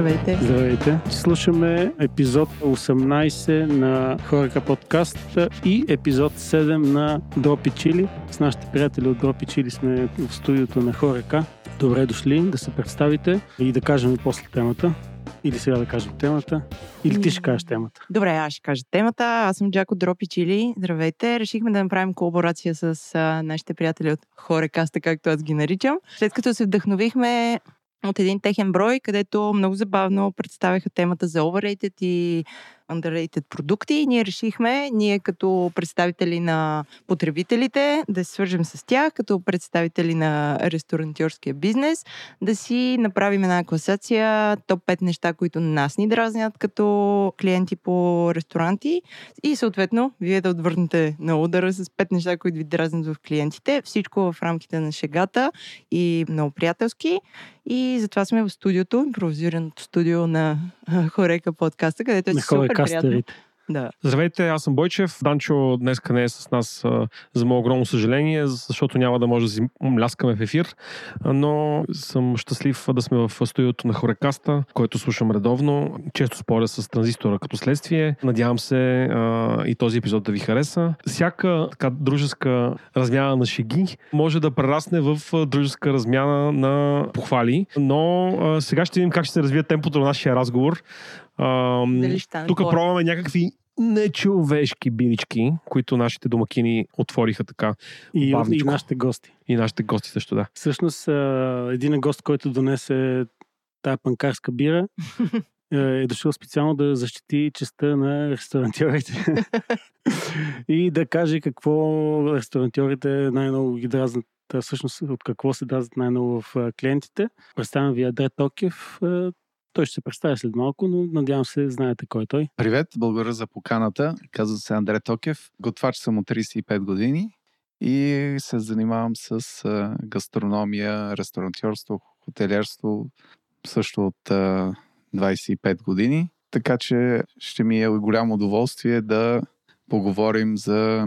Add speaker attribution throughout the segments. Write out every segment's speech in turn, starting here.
Speaker 1: Здравейте!
Speaker 2: Здравейте! Слушаме епизод 18 на Хорека подкаст и епизод 7 на Дропи Чили. С нашите приятели от Дропи Чили сме в студиото на Хорека. Добре дошли да се представите и да кажем после темата. Или сега да кажем темата. Или ти ще кажеш темата.
Speaker 1: Добре, аз ще кажа темата. Аз съм Джако Дропи Чили. Здравейте. Решихме да направим колаборация с а, нашите приятели от Хорекаста, както аз ги наричам. След като се вдъхновихме от един техен брой, където много забавно представяха темата за overrated и underrated продукти и ние решихме, ние като представители на потребителите, да се свържем с тях, като представители на ресторантьорския бизнес, да си направим една класация, топ 5 неща, които нас ни дразнят като клиенти по ресторанти и съответно вие да отвърнете на удара с 5 неща, които ви дразнят в клиентите. Всичко в рамките на шегата и много приятелски. И затова сме в студиото, импровизираното студио на Хорека подкаста, където е супер приятно. Да.
Speaker 3: Здравейте, аз съм Бойчев. Данчо днес не е с нас за мое огромно съжаление, защото няма да може да си мляскаме в ефир, но съм щастлив да сме в студиото на Хорекаста, който слушам редовно. Често споря с транзистора като следствие. Надявам се а, и този епизод да ви хареса. Всяка така дружеска размяна на шеги може да прерасне в дружеска размяна на похвали, но а, сега ще видим как ще се развие темпото на нашия разговор. тук пробваме някакви нечовешки бирички, които нашите домакини отвориха така.
Speaker 2: И, и нашите гости.
Speaker 3: И нашите гости също, да.
Speaker 2: Всъщност, един гост, който донесе тая панкарска бира, е дошъл специално да защити честа на ресторантьорите и да каже какво ресторантьорите най-много ги дразнат всъщност от какво се дразнат най-много в клиентите. Представям ви Адре Токев. Той ще се представя след малко, но надявам се, знаете кой е той.
Speaker 4: Привет, благодаря за поканата. Казвам се Андре Токев. Готвач съм от 35 години и се занимавам с гастрономия, ресторантьорство, хотелиерство също от 25 години. Така че ще ми е голямо удоволствие да поговорим за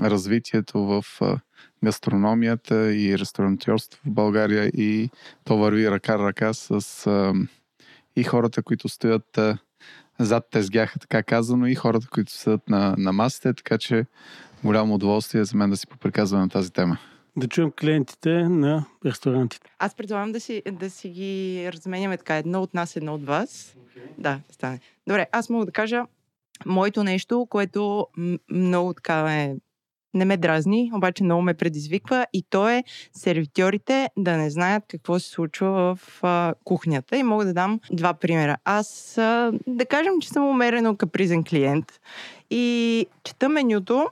Speaker 4: развитието в гастрономията и ресторантьорство в България и то върви ръка-ръка с и хората, които стоят а, зад тезгяха, така казано, и хората, които стоят на, на масите, така че голямо удоволствие за мен да си поприказвам на тази тема.
Speaker 2: Да чуем клиентите на ресторантите.
Speaker 1: Аз предлагам да си, да си ги разменяме така, едно от нас, едно от вас. Okay. Да, стане. Добре, аз мога да кажа моето нещо, което много така е не ме дразни, обаче много ме предизвиква и то е сервитьорите да не знаят какво се случва в а, кухнята. И мога да дам два примера. Аз а, да кажем, че съм умерено капризен клиент и чета менюто,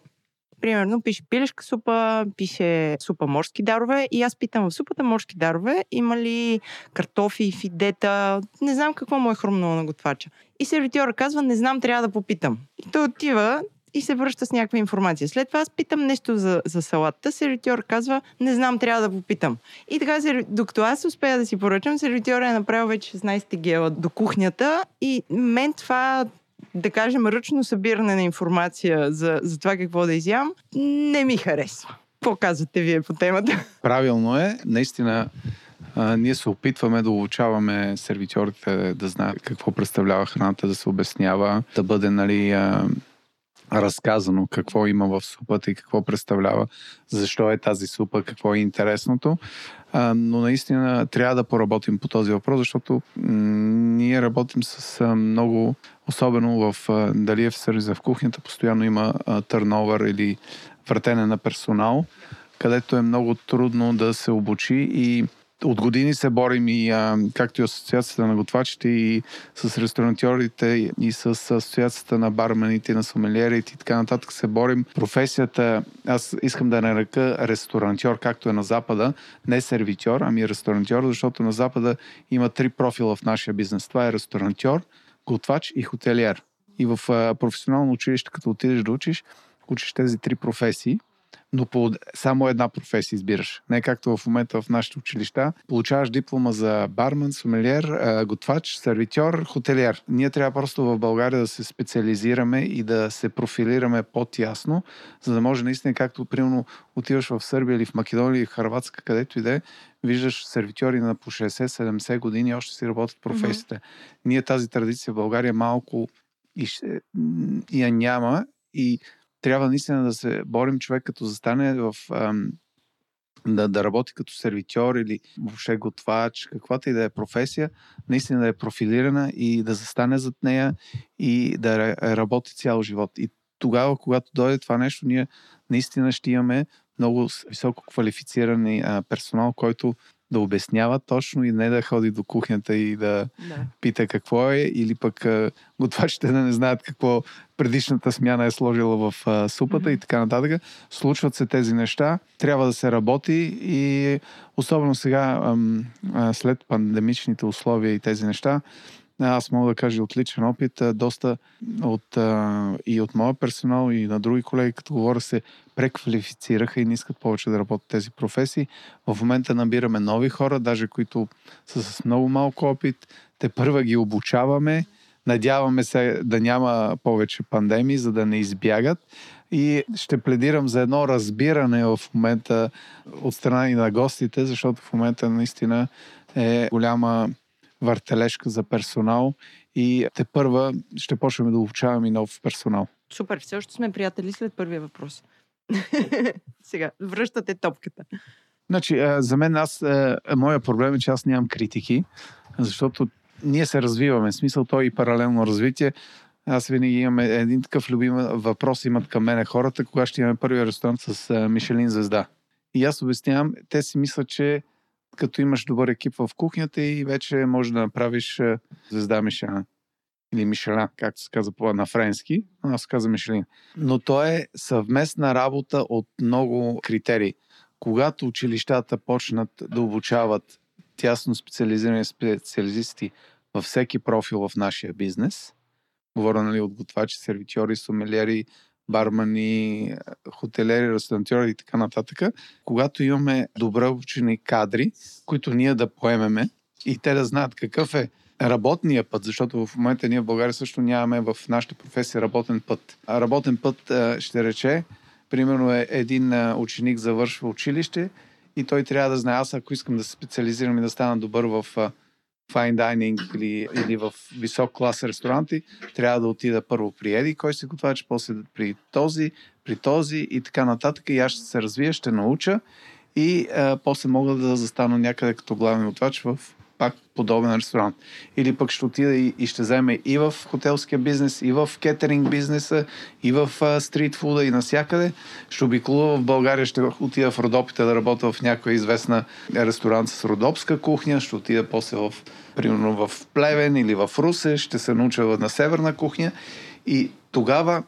Speaker 1: примерно пише пилешка супа, пише супа морски дарове и аз питам в супата морски дарове има ли картофи, фидета, не знам какво му е хрумнало на готвача. И сервитьора казва, не знам, трябва да попитам. И той отива, и се връща с някаква информация. След това аз питам нещо за, за салатата, сервитьор казва, не знам, трябва да попитам. И така, докато аз успея да си поръчам, сервитьор е направил вече 16 гела до кухнята и мен това да кажем, ръчно събиране на информация за, за това какво да изям, не ми харесва. Какво казвате вие по темата?
Speaker 4: Правилно е. Наистина, а, ние се опитваме да обучаваме сервитьорите да знаят какво представлява храната, да се обяснява, да бъде нали, а, разказано какво има в супата и какво представлява, защо е тази супа, какво е интересното. А, но наистина трябва да поработим по този въпрос, защото м- ние работим с а, много, особено в а, дали е в сервиза в кухнята, постоянно има търновър или въртене на персонал, където е много трудно да се обучи и от години се борим и а, както и Асоциацията на готвачите и с ресторантьорите и с Асоциацията на бармените, на сомелиерите и така нататък се борим. Професията, аз искам да нарека ресторантьор, както е на Запада, не сервитьор, ами ресторантьор, защото на Запада има три профила в нашия бизнес. Това е ресторантьор, готвач и хотелиер. И в а, професионално училище, като отидеш да учиш, учиш тези три професии но по само една професия избираш. Не както в момента в нашите училища. Получаваш диплома за бармен, сомелиер, готвач, сервитьор, хотелиер. Ние трябва просто в България да се специализираме и да се профилираме по-тясно, за да може наистина, както примерно отиваш в Сърбия или в Македония или в Харватска, където и да е, виждаш сервитьори на по 60-70 години още си работят професията. Mm-hmm. Ние тази традиция в България малко и, и я няма и трябва наистина да се борим човек като застане в ам, да, да работи като сервитьор или въобще готвач, каквато и да е професия, наистина да е профилирана и да застане зад нея и да работи цял живот. И тогава, когато дойде това нещо, ние наистина ще имаме много високо квалифициран персонал, който да обяснява точно и не да ходи до кухнята и да, да. пита какво е, или пък готвачите да не знаят какво предишната смяна е сложила в а, супата mm-hmm. и така нататък. Случват се тези неща, трябва да се работи и особено сега, ам, а, след пандемичните условия и тези неща, аз мога да кажа от личен опит, доста от, а, и от моя персонал и на други колеги, като говоря, се преквалифицираха и не искат повече да работят тези професии. В момента набираме нови хора, даже които са с много малко опит. Те първа ги обучаваме. Надяваме се да няма повече пандемии, за да не избягат. И ще пледирам за едно разбиране в момента от страна и на гостите, защото в момента наистина е голяма въртележка за персонал и те първа ще почнем да обучаваме и нов персонал.
Speaker 1: Супер, все още сме приятели след първия въпрос. Сега, връщате топката.
Speaker 4: Значи, за мен аз, моя проблем е, че аз нямам критики, защото ние се развиваме. В смисъл, той и паралелно развитие. Аз винаги имам един такъв любим въпрос, имат към мене хората, кога ще имаме първия ресторант с Мишелин звезда. И аз обяснявам, те си мислят, че като имаш добър екип в кухнята и вече може да направиш звезда Мишелин. Или Мишелин, както се казва на френски, но аз се казва Мишелин. Но то е съвместна работа от много критерии. Когато училищата почнат да обучават тясно специализирани специалисти във всеки профил в нашия бизнес, говоря нали, от готвачи, сервитьори, сомелиери, бармани, хотелери, ресторантьори и така нататък, когато имаме добре обучени кадри, които ние да поемеме и те да знаят какъв е работния път, защото в момента ние в България също нямаме в нашата професия работен път. Работен път ще рече, примерно е един ученик завършва училище и той трябва да знае, аз ако искам да се специализирам и да стана добър в fine dining или, или в висок клас ресторанти, трябва да отида първо при Еди, кой се готвач, после при този, при този и така нататък. И аз ще се развия, ще науча и а, после мога да застана някъде като главен готвач в пак подобен ресторант. Или пък ще отида и, и ще вземе и в хотелския бизнес, и в кетеринг бизнеса, и в стритфуда, и насякъде. Ще обиколува в България, ще отида в Родопите да работя в някоя известна ресторант с родопска кухня, ще отида после в, примерно в Плевен или в Русе, ще се науча на северна кухня. И тогава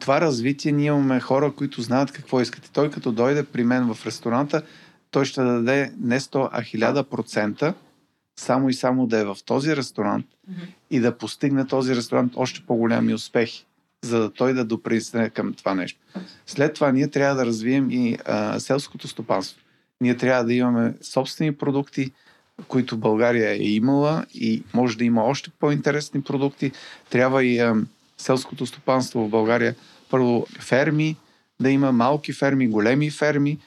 Speaker 4: това развитие ние имаме хора, които знаят какво искат. Той като дойде при мен в ресторанта, той ще даде не 100, а 1000% само и само да е в този ресторант mm-hmm. и да постигне този ресторант още по-голями успехи, за да той да допринесе към това нещо. След това ние трябва да развием и а, селското стопанство. Ние трябва да имаме собствени продукти, които България е имала и може да има още по-интересни продукти. Трябва и а, селското стопанство в България първо ферми, да има малки ферми, големи ферми,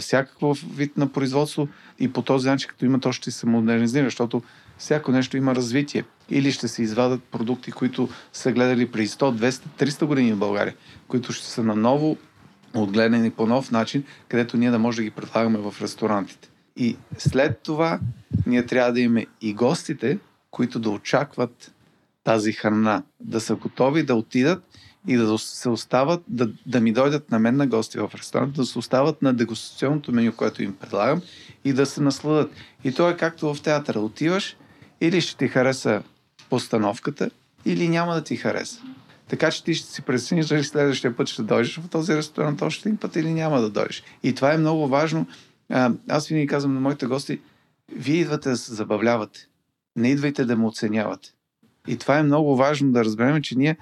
Speaker 4: всякакъв вид на производство и по този начин, като имат още се модернизира, защото всяко нещо има развитие. Или ще се извадат продукти, които са гледали при 100, 200, 300 години в България, които ще са наново отгледани по нов начин, където ние да може да ги предлагаме в ресторантите. И след това ние трябва да имаме и гостите, които да очакват тази храна, да са готови да отидат и да се остават, да, да ми дойдат на мен на гости в ресторант, да се остават на дегустационното меню, което им предлагам и да се насладат. И то е както в театъра. Отиваш или ще ти хареса постановката, или няма да ти хареса. Така че ти ще си прецениш дали следващия път ще дойдеш в този ресторант още един път или няма да дойдеш. И това е много важно. Аз винаги казвам на моите гости, вие идвате да се забавлявате. Не идвайте да ме оценявате. И това е много важно да разберем, че ние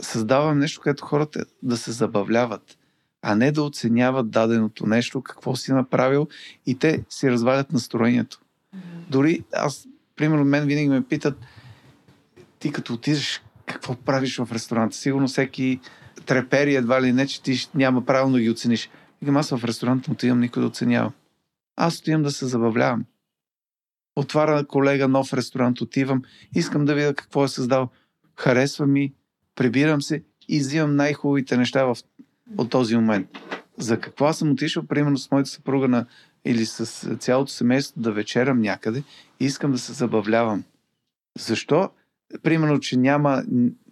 Speaker 4: създавам нещо, което хората да се забавляват, а не да оценяват даденото нещо, какво си направил и те си развалят настроението. Дори аз, примерно, мен винаги ме питат, ти като отидеш, какво правиш в ресторанта? Сигурно всеки трепери едва ли не, че ти няма правилно да ги оцениш. Викам, аз в ресторанта отивам никой да оценява. Аз отивам да се забавлявам. Отваря колега нов ресторант, отивам, искам да видя какво е създал. Харесва ми, прибирам се и взимам най-хубавите неща в, от този момент. За какво съм отишъл, примерно с моята съпруга на, или с цялото семейство да вечерам някъде и искам да се забавлявам. Защо? Примерно, че няма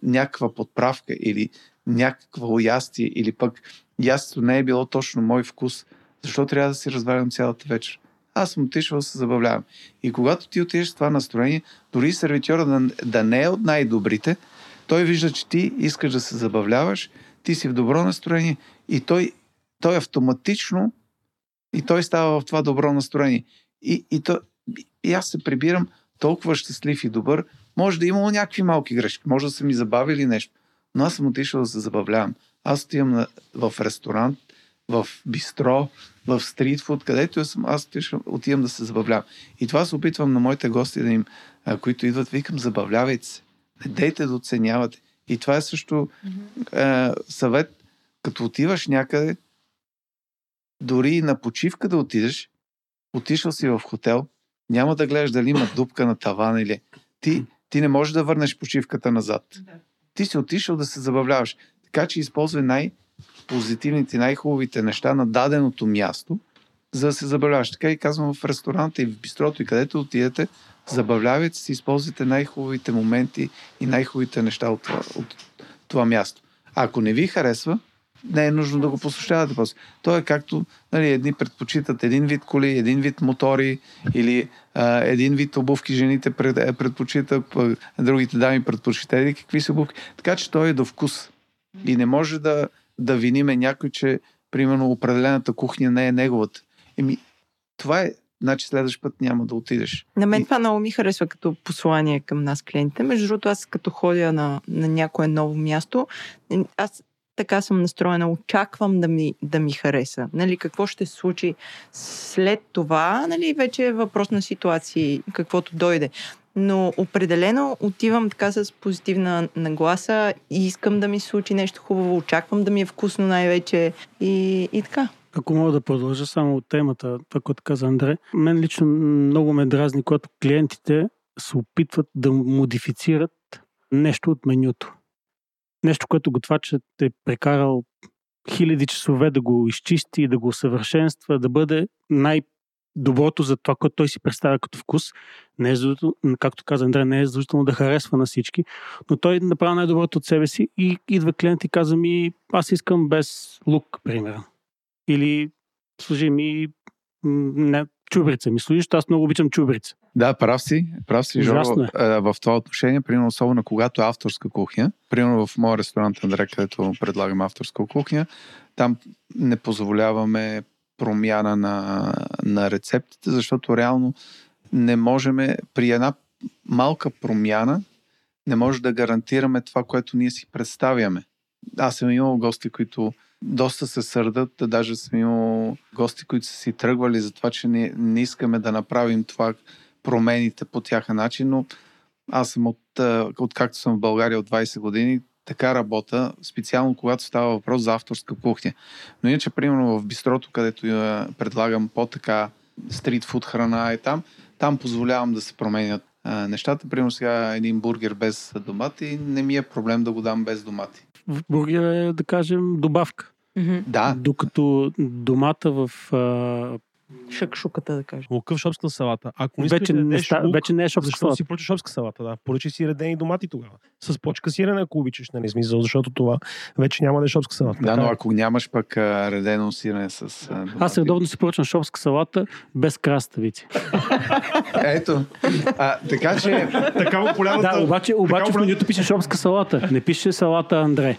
Speaker 4: някаква подправка или някаква ястие или пък ястието не е било точно мой вкус. Защо трябва да си развалям цялата вечер? Аз съм отишъл да се забавлявам. И когато ти отидеш с това настроение, дори сервитьора да, да не е от най-добрите, той вижда, че ти искаш да се забавляваш, ти си в добро настроение и той, той автоматично и той става в това добро настроение. И, и, то, и аз се прибирам толкова щастлив и добър. Може да е имало някакви малки грешки, може да са ми забавили нещо, но аз съм отишъл да се забавлявам. Аз отивам в ресторант, в бистро, в стритфуд, където съм, аз отивам, отивам да се забавлявам. И това се опитвам на моите гости да им, които идват, викам, забавлявайте се. Не дейте да оценявате. И това е също mm-hmm. е, съвет, като отиваш някъде, дори на почивка да отидеш, отишъл си в хотел, няма да гледаш дали има дупка на тавана или... Ти, ти не можеш да върнеш почивката назад. Ти си отишъл да се забавляваш. Така че използвай най-позитивните, най-хубавите неща на даденото място, за да се забавляваш. Така и казвам в ресторанта и в бистрото и където отидете, забавлявайте се, използвайте най-хубавите моменти и най-хубавите неща от това, от това място. Ако не ви харесва, не е нужно да го посещавате после. То е както нали, едни предпочитат един вид коли, един вид мотори или а, един вид обувки жените пред, е, предпочитат, другите дами предпочитат какви са обувки. Така че той е до вкус. И не може да, да виниме някой, че примерно определената кухня не е неговата. Еми, това е значи следващ път няма да отидеш.
Speaker 1: На мен и... това много ми харесва като послание към нас клиентите. Между другото, аз като ходя на, на някое ново място, аз така съм настроена, очаквам да ми, да ми хареса. Нали, какво ще се случи след това, нали, вече е въпрос на ситуации, каквото дойде. Но определено отивам така с позитивна нагласа и искам да ми се случи нещо хубаво, очаквам да ми е вкусно най-вече и, и така.
Speaker 2: Ако мога да продължа само от темата, това, което каза Андре, мен лично много ме дразни, когато клиентите се опитват да модифицират нещо от менюто. Нещо, което готвачът е прекарал хиляди часове да го изчисти, да го усъвършенства, да бъде най- доброто за това, което той си представя като вкус. Не е както каза Андре, не е задължително да харесва на всички, но той направи най-доброто от себе си и идва клиент и каза ми, аз искам без лук, примерно. Или служи ми не, чубрица ми служиш, аз много обичам чубрица.
Speaker 4: Да, прав си, прав си, Жоро, е. в това отношение, примерно особено когато е авторска кухня, примерно в моя ресторант Андре, където предлагам авторска кухня, там не позволяваме промяна на, на рецептите, защото реално не можем при една малка промяна не може да гарантираме това, което ние си представяме. Аз съм имал гости, които доста се сърдат, да даже съм имал гости, които са си тръгвали за това, че не, не искаме да направим това промените по тяха начин, но аз съм от, от както съм в България от 20 години, така работа, специално когато става въпрос за авторска кухня. Но иначе, примерно в бистрото, където я предлагам по-така стритфуд храна и там, там позволявам да се променят а, нещата. Примерно сега един бургер без домати, не ми е проблем да го дам без домати.
Speaker 2: В бургер е, да кажем, добавка.
Speaker 4: Mm-hmm. Да.
Speaker 2: Докато домата в а,
Speaker 1: шакшуката, да кажем.
Speaker 3: Лукъв шопска салата. Ако
Speaker 2: не вече, да не, ста, лук, вече не е шопска
Speaker 3: защо
Speaker 2: салата.
Speaker 3: си поръчаш шопска салата? Да. Поръчай си редени домати тогава. С почка сирене, ако обичаш, нали смисъл, защото това вече няма да е шопска салата.
Speaker 4: Да, но ако нямаш пък а, редено сирене с а, домати.
Speaker 2: Аз редовно си поръчвам шопска салата без краставици.
Speaker 4: Ето. А, така че...
Speaker 3: така му полявата...
Speaker 2: Да, обаче, обаче в менюто пише шопска салата. Не пише салата Андре.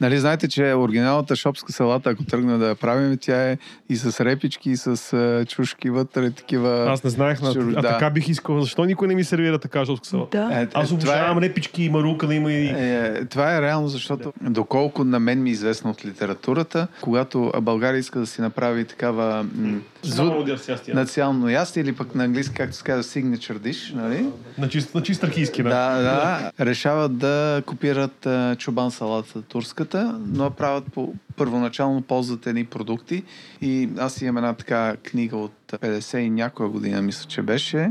Speaker 4: Нали, знаете, че оригиналната шопска салата, ако тръгна да я правим, тя е и с репички, и с uh, чушки вътре, такива...
Speaker 3: Аз не знаех, а,
Speaker 4: Чур-
Speaker 3: а
Speaker 4: да.
Speaker 3: така бих искал. Защо никой не ми сервира така шопска салата?
Speaker 1: Да.
Speaker 4: Е,
Speaker 3: Аз
Speaker 4: това
Speaker 3: обожавам
Speaker 4: е-
Speaker 3: репички и марука да има и...
Speaker 4: Е, това е реално, защото доколко на мен ми е известно от литературата, когато България иска да си направи такава м,
Speaker 3: Много
Speaker 4: зу-
Speaker 3: дърсястия.
Speaker 4: национално ястие или пък на английски, както се казва, signature dish, нали?
Speaker 3: На чист, на чист тракийски, да.
Speaker 4: Да, да. Решават да копират а, чубан салата турската, но я правят по първоначално ползват едни продукти. И аз имам една така книга от 50 и някоя година, мисля, че беше.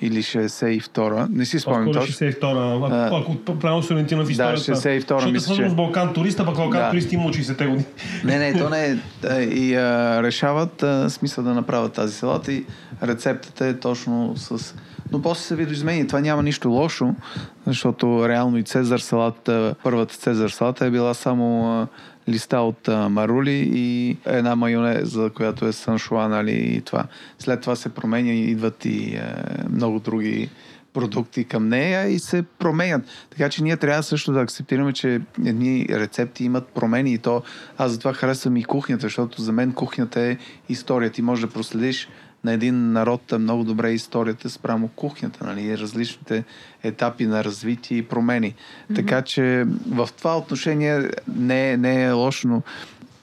Speaker 4: Или 62-а. Не си спомням точно.
Speaker 3: 62-а.
Speaker 4: А,
Speaker 3: Ако правилно се ориентирам в
Speaker 4: Да,
Speaker 3: историята.
Speaker 4: 62-а,
Speaker 3: Защото е
Speaker 4: мисля,
Speaker 3: свързано
Speaker 4: че...
Speaker 3: с Балкан туриста, пък Балкан
Speaker 4: Да.
Speaker 3: турист има от 60-те години.
Speaker 4: Не, не, то не е. И а, решават а, смисъл да направят тази салата и рецептата е точно с... Но после се видоизмени. Това няма нищо лошо, защото реално и Цезар салата, първата Цезар салата е била само листа от марули и една майонеза, която е саншуа, нали, и това. След това се променя и идват и а, много други продукти към нея и се променят. Така че ние трябва също да акцептираме, че едни рецепти имат промени и то аз затова харесвам и кухнята, защото за мен кухнята е история. Ти можеш да проследиш на един народ много добре историята спрямо кухнята, нали, различните етапи на развитие и промени. Mm-hmm. Така че в това отношение не, е- не е лошо, но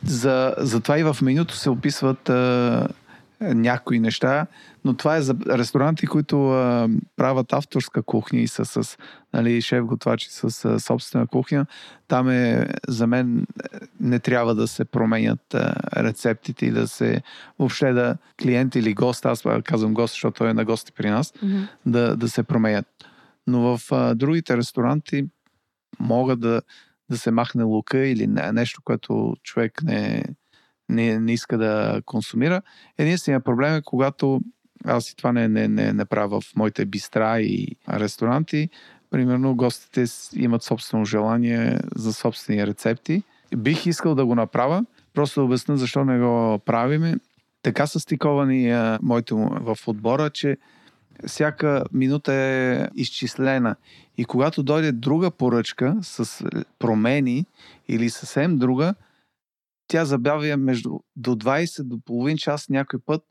Speaker 4: за, затова и в менюто се описват а, някои неща, но това е за ресторанти, които а, правят авторска кухня и са с нали, шеф-готвачи с а, собствена кухня. Там е, за мен, е, не трябва да се променят а, рецептите и да се въобще да клиент или гост, аз казвам гост, защото той е на гости при нас,
Speaker 1: Мгм.
Speaker 4: да, да се променят. Но в а, другите ресторанти могат да, да се махне лука или не, нещо, което човек не, не, не иска да консумира. Единственият проблем е, когато аз и това не, не, не, не правя в моите бистра и ресторанти, примерно гостите имат собствено желание за собствени рецепти. Бих искал да го направя, просто да обясня защо не го правиме. Така са стиковани а, моите в отбора, че всяка минута е изчислена. И когато дойде друга поръчка с промени или съвсем друга, тя забавя между до 20 до половин час някой път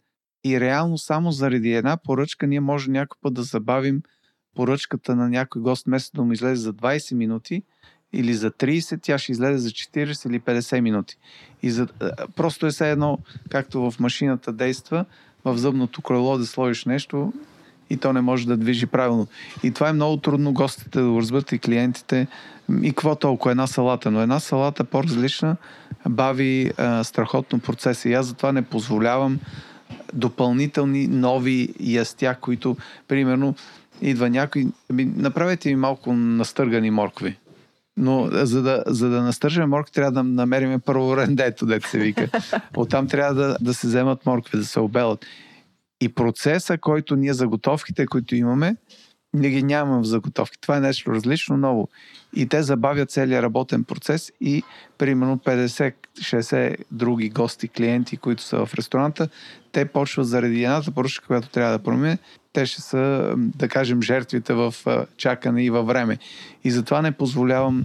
Speaker 4: и реално само заради една поръчка ние може някой път да забавим поръчката на някой гост, вместо да му излезе за 20 минути или за 30, тя ще излезе за 40 или 50 минути. И за, просто е все едно, както в машината действа, в зъбното крило да сложиш нещо и то не може да движи правилно. И това е много трудно гостите да разберат и клиентите. И какво толкова една салата? Но една салата по-различна бави а, страхотно процеса. И аз затова не позволявам допълнителни нови ястя, които, примерно, идва някой, ами, направете ми малко настъргани моркви. Но за да, за да настържаме моркви, трябва да намерим първо рендето, дето се вика. Оттам трябва да, да се вземат моркви, да се обелят. И процеса, който ние заготовките, които имаме, ние ги нямаме в заготовки. Това е нещо различно, ново. И те забавят целият работен процес и примерно 50-60 други гости, клиенти, които са в ресторанта, те почват заради едната поръчка, която трябва да промине, те ще са, да кажем, жертвите в чакане и във време. И затова не позволявам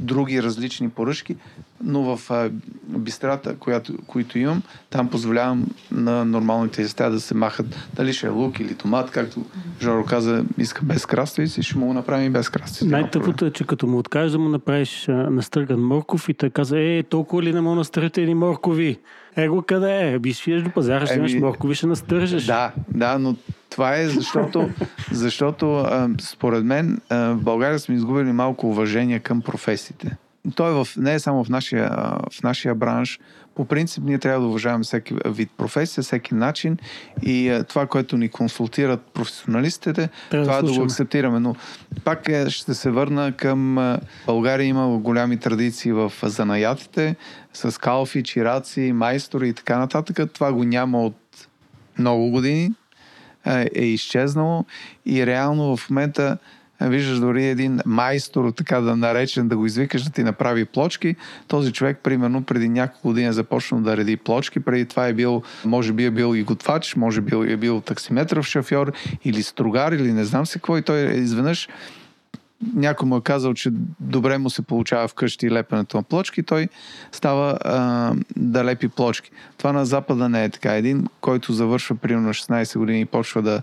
Speaker 4: други различни поръчки, но в а, бистрата, която, които имам, там позволявам на нормалните ястия да се махат дали ще е лук или томат, както Жоро каза, иска без краставици, ще му го направим и без краставици.
Speaker 2: Най-тъпото е, че като му откажеш да му направиш а, настърган морков и той каза, е, толкова ли не мога настъргате едни моркови? Е, го къде е? Би свиеш до пазара, ще
Speaker 4: Еми,
Speaker 2: вземеш моркови, ще настържаш.
Speaker 4: Да, да, но това е защото, защото а, според мен а, в България сме изгубили малко уважение към професиите. Той е в, не е само в нашия, в нашия бранш. По принцип ние трябва да уважаваме всеки вид професия, всеки начин и това, което ни консултират професионалистите,
Speaker 2: Трябва да
Speaker 4: това да го акцептираме. Но пак е, ще се върна към България има голями традиции в занаятите, с калфи, чираци, майстори и така нататък. Това го няма от много години е, е изчезнало и реално в момента е, виждаш дори един майстор, така да наречен, да го извикаш да ти направи плочки. Този човек, примерно, преди няколко години е започнал да реди плочки. Преди това е бил, може би е бил и готвач, може би е бил таксиметров шофьор или стругар, или не знам се. И той изведнъж някой му е казал, че добре му се получава вкъщи лепенето на плочки, той става а, да лепи плочки. Това на Запада не е така. Един, който завършва примерно 16 години и почва да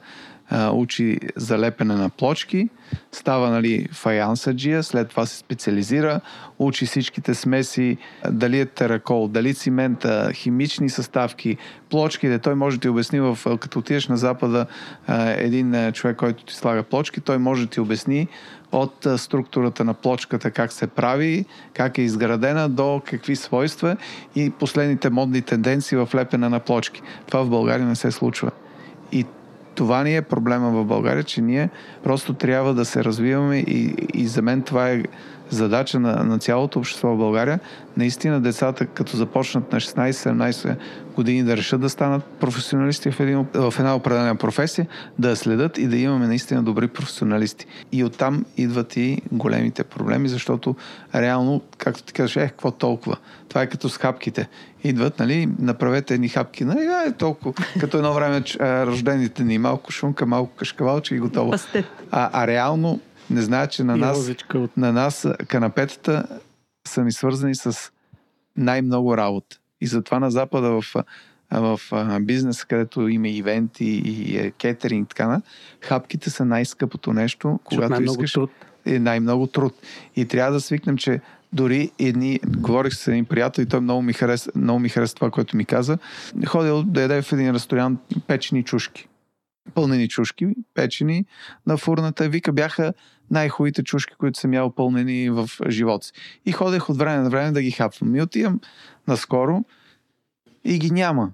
Speaker 4: а, учи за лепене на плочки, става нали, фаянсаджия, след това се специализира, учи всичките смеси, дали е теракол, дали цимента, химични съставки, плочките. Той може да ти обясни, в, като отидеш на Запада, а, един човек, който ти слага плочки, той може да ти обясни от структурата на плочката, как се прави, как е изградена, до какви свойства и последните модни тенденции в лепене на плочки. Това в България не се случва. И това ни е проблема в България, че ние просто трябва да се развиваме и, и за мен това е задача на, на цялото общество в България. Наистина децата, като започнат на 16-17 години да решат да станат професионалисти в, един, в една определена професия, да следят и да имаме наистина добри професионалисти. И оттам идват и големите проблеми, защото реално, както ти кажеш, е, какво толкова? Това е като с хапките. Идват, нали, направете едни хапки, нали, е толкова. Като едно време рождените ни, малко шунка, малко кашкавалче и готово. А, а реално не знаят, че на нас, на нас канапетата са ни свързани с най-много работа. И затова на Запада в, в, в бизнес, където има ивенти и е кетеринг, така на, хапките са най-скъпото нещо, когато най-много искаш. Труд. Е най-много труд. И трябва да свикнем, че дори едни, говорих с един приятел и той много ми хареса, много ми хареса това, което ми каза. Ходил да яде в един ресторант печени чушки. Пълнени чушки, печени на фурната. Вика, бяха най-хубавите чушки, които съм ял пълнени в живота си. И ходех от време на време да ги хапвам. И отивам наскоро и ги няма.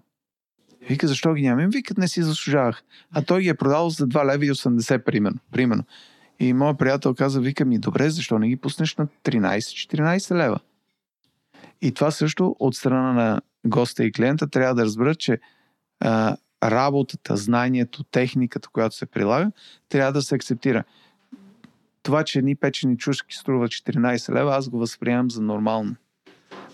Speaker 4: Вика, защо ги няма? Викат, не си заслужавах. А той ги е продал за 2 лева и 80, примерно. примерно. И моят приятел каза, вика ми, добре, защо не ги пуснеш на 13-14 лева? И това също от страна на госта и клиента трябва да разберат, че а, работата, знанието, техниката, която се прилага, трябва да се акцептира това, че ни печени чушки струва 14 лева, аз го възприемам за нормално.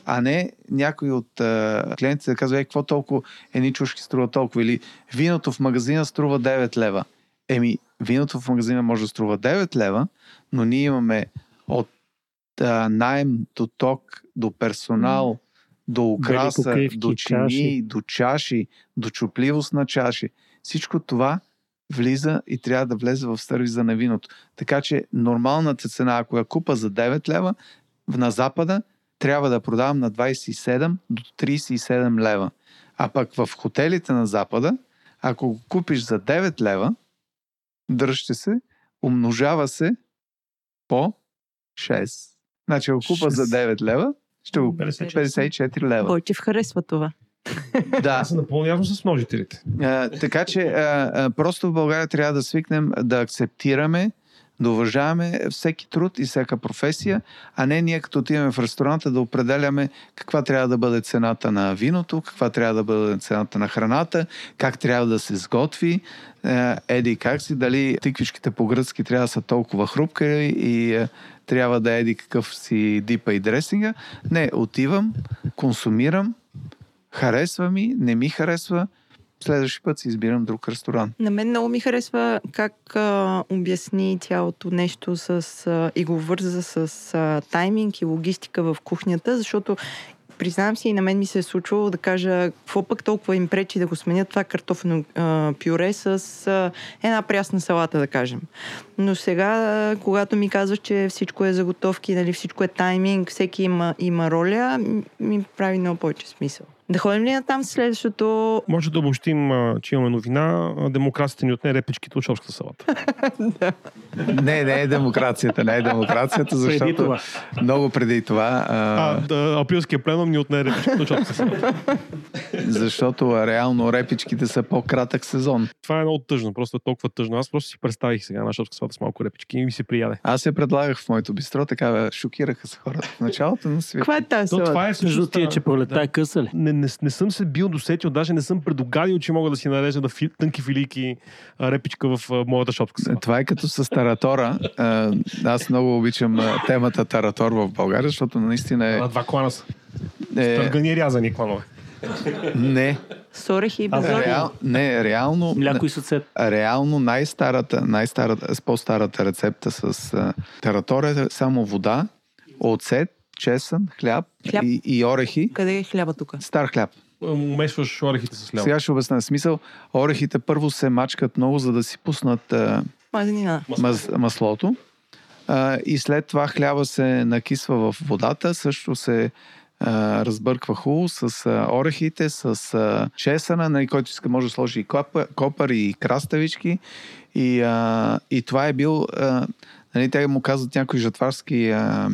Speaker 4: А не някой от а, клиентите да казва, е, какво толкова едни чушки струва толкова? Или виното в магазина струва 9 лева. Еми, виното в магазина може да струва 9 лева, но ние имаме от а, найем до ток, до персонал, до украса, покривки, до чини, чаши. до чаши, до чупливост на чаши. Всичко това влиза и трябва да влезе в сервиза на виното. Така че нормалната цена, ако я купа за 9 лева, на Запада трябва да продавам на 27 до 37 лева. А пък в хотелите на Запада, ако го купиш за 9 лева, дръжте се, умножава се по 6. Значи, ако купа 6. за 9 лева, ще го 54 лева.
Speaker 1: Бойчев харесва това.
Speaker 3: Да. Аз съм напълно явно с множителите.
Speaker 4: А, така че а, а, просто в България трябва да свикнем да акцептираме, да уважаваме всеки труд и всяка професия, а не ние като отиваме в ресторанта да определяме каква трябва да бъде цената на виното, каква трябва да бъде цената на храната, как трябва да се сготви, еди как си, дали тиквичките по-гръцки трябва да са толкова хрупка и трябва да еди какъв си дипа и дресинга. Не, отивам, консумирам, Харесва ми, не ми харесва. Следващия път си избирам друг ресторант.
Speaker 1: На мен много ми харесва как а, обясни цялото нещо с, а, и го върза с а, тайминг и логистика в кухнята, защото признавам си и на мен ми се е случвало да кажа какво пък толкова им пречи да го сменят това картофено а, пюре с а, една прясна салата, да кажем. Но сега, когато ми казваш, че всичко е заготовки, нали, всичко е тайминг, всеки има, има роля, ми прави много повече смисъл. Да ходим ли на там следващото?
Speaker 3: Може да обобщим, че имаме новина. Демокрацията ни отне репичките от шопската салата.
Speaker 4: не, не е демокрацията, не е демокрацията, защото преди това. много преди това...
Speaker 3: А, а да, априлския пленум ни отне репичките от шопската салата.
Speaker 4: защото реално репичките са по-кратък сезон.
Speaker 3: Това е много тъжно, просто е толкова тъжно. Аз просто си представих сега на шопска салата с малко репички и ми се прияде.
Speaker 4: Аз я предлагах в моето бистро, така шокираха се хората в началото на света.
Speaker 1: Каква е тази салата?
Speaker 2: Това е тия, че пролета е къса ли?
Speaker 3: Не, не, не съм се бил досетил, даже не съм предогадил, че мога да си нарежа на фи, тънки филики репичка в а, моята шопка. Сега.
Speaker 4: Това е като с таратора. аз много обичам темата таратор в България, защото наистина е...
Speaker 3: На два клана са. Е... Стъргани рязани кланове.
Speaker 4: Не.
Speaker 1: С орехи и
Speaker 2: А.
Speaker 4: Реал, не, реално,
Speaker 2: Мляко и с оцет.
Speaker 4: реално най-старата, най-старата, с по-старата рецепта с а, таратора е само вода, оцет, чесън, хляб,
Speaker 1: Хляб.
Speaker 4: И, и орехи.
Speaker 1: Къде е хляба тук?
Speaker 4: Стар хляб.
Speaker 3: Умешваш орехите с хляб.
Speaker 4: Сега ще обясня. Смисъл, орехите първо се мачкат много, за да си пуснат а,
Speaker 1: Мазнина.
Speaker 4: маз, маслото. А, и след това хляба се накисва в водата, също се а, разбърква хубаво с а, орехите, с а, чесъна, нали, който иска може да сложи и копър, копър и краставички. И, а, и това е бил, а, нали, те му казват някой жатварски а,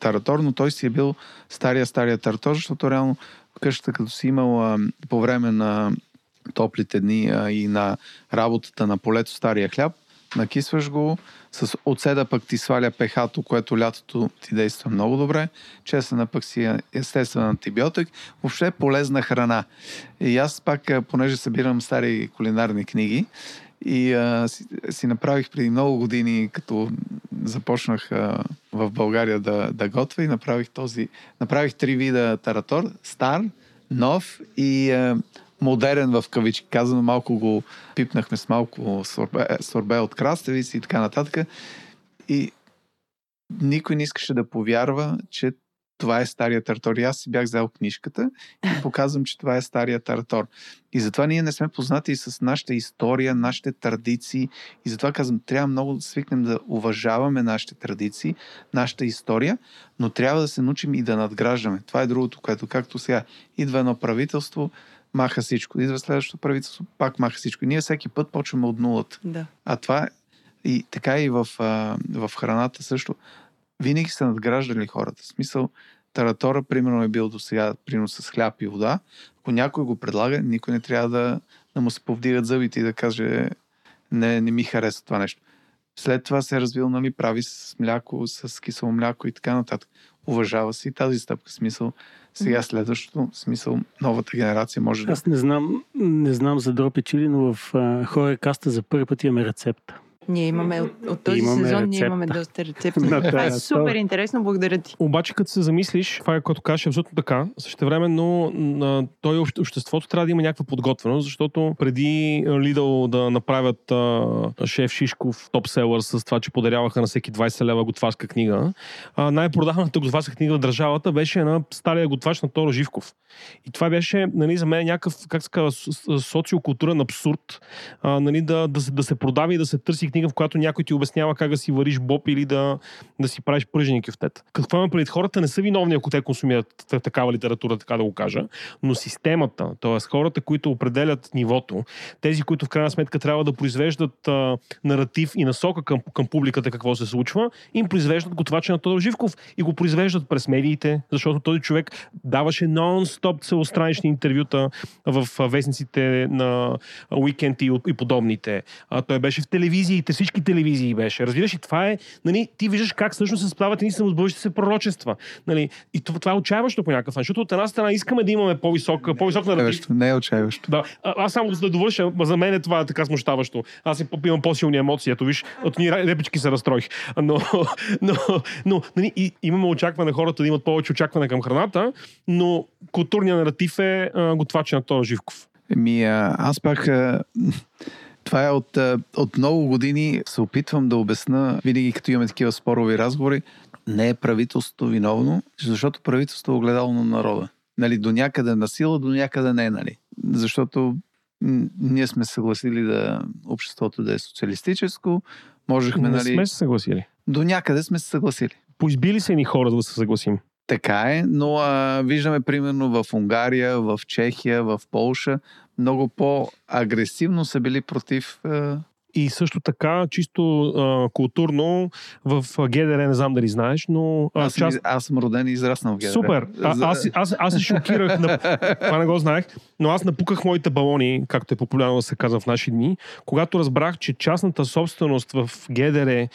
Speaker 4: таратор, но той си е бил стария, стария таратор, защото реално къщата, като си имал а, по време на топлите дни и на работата на полето стария хляб, накисваш го, с оцеда пък ти сваля пехато, което лятото ти действа много добре, чесъна пък си е естествен антибиотик, въобще е полезна храна. И аз пак, понеже събирам стари кулинарни книги, и а, си, си направих преди много години, като започнах а, в България да, да готвя и направих този. Направих три вида таратор. Стар, нов и а, модерен в кавички. Казано, малко го пипнахме с малко сорбе, сорбе от краставици и така нататък. И никой не искаше да повярва, че това е стария тартор. И аз си бях взел книжката и показвам, че това е стария тартор. И затова ние не сме познати и с нашата история, нашите традиции. И затова казвам, трябва много да свикнем да уважаваме нашите традиции, нашата история, но трябва да се научим и да надграждаме. Това е другото, което както сега идва едно правителство, маха всичко. Идва следващото правителство, пак маха всичко. И ние всеки път почваме от нулата.
Speaker 1: Да.
Speaker 4: А това е и така и в, в храната също. Винаги са надграждали хората. В смисъл, таратора, примерно, е бил до сега, примерно с хляб и вода. Ако някой го предлага, никой не трябва да, да му се повдигат зъбите и да каже не, не ми харесва това нещо. След това се е развил, нали, прави с мляко, с кисело мляко и така нататък. Уважава се и тази стъпка. Смисъл, сега следващото, смисъл, новата генерация може да...
Speaker 2: Аз не знам, не знам за дропи чили, но в а, хора каста за първи път имаме рецепта.
Speaker 1: Ние имаме от, от този
Speaker 2: Имаме
Speaker 1: сезон, ние
Speaker 2: рецепта.
Speaker 1: имаме доста рецепти.
Speaker 2: На
Speaker 1: Това е супер интересно, благодаря ти.
Speaker 3: Обаче, като се замислиш, това е което кажеш е абсолютно така. Същевременно, н- той обще- обществото трябва да има някаква подготвеност, защото преди Lidl да направят а, шеф Шишков топ-селър с това, че подаряваха на всеки 20 лева готварска книга, а, най-продаваната готварска книга в държавата беше на стария готвач на Торо Живков. И това беше нали, за мен някакъв, как се казва, социокултурен абсурд, а, нали, да, да, се, да се продава и да се търси книга, в която някой ти обяснява как да си вариш боб или да, да си правиш пръжени кюфтета. Какво имам предвид? Хората не са виновни, ако те консумират такава литература, така да го кажа, но системата, т.е. хората, които определят нивото, тези, които в крайна сметка трябва да произвеждат а, наратив и насока към, към публиката какво се случва, им произвеждат готвача на Тодор Живков и го произвеждат през медиите, защото този човек даваше нон-стоп целостранични интервюта в вестниците на уикенд и, и подобните. А, той беше в телевизиите, всички телевизии беше. Разбираш ли, това е, нали, ти виждаш как всъщност се справят едни самосбъдващи се пророчества. Нали, и това, това е отчаяващо по някакъв начин, защото от една страна искаме да имаме по-висок, по-висок наратив.
Speaker 4: Не е отчаиващо.
Speaker 3: Да, а, аз само за да довърша, за мен е това така смущаващо. Аз и- имам по-силни емоции. Ето виж, от ни репички се разстроих. Но, но, но нали, и, имаме очакване хората да имат повече очакване към храната, но културният наратив е а, готвача на Тодор Живков.
Speaker 4: Еми, аз пак... А, това е от, а, от много години се опитвам да обясна, винаги като имаме такива спорови разговори, не е правителството виновно, защото правителството е огледало на народа. Нали, до някъде на сила, до някъде не, нали. Защото ние сме съгласили да обществото да е социалистическо, можехме,
Speaker 3: Не
Speaker 4: нали,
Speaker 3: сме се съгласили.
Speaker 4: до някъде сме се съгласили.
Speaker 3: Поизбили се ни хора, да се съгласим.
Speaker 4: Така е, но а, виждаме примерно в Унгария, в Чехия, в Полша, много по-агресивно са били против а,
Speaker 3: И също така, чисто а, културно, в ГДР, не знам дали знаеш, но а,
Speaker 4: Аз, съм,
Speaker 3: част...
Speaker 4: из- аз съм роден и израснал в ГДР.
Speaker 3: Супер! А,
Speaker 4: За-
Speaker 3: аз, аз, аз се шокирах. На... Това не го знаех. Но аз напуках моите балони, както е популярно да се казва в наши дни, когато разбрах, че частната собственост в ГДР,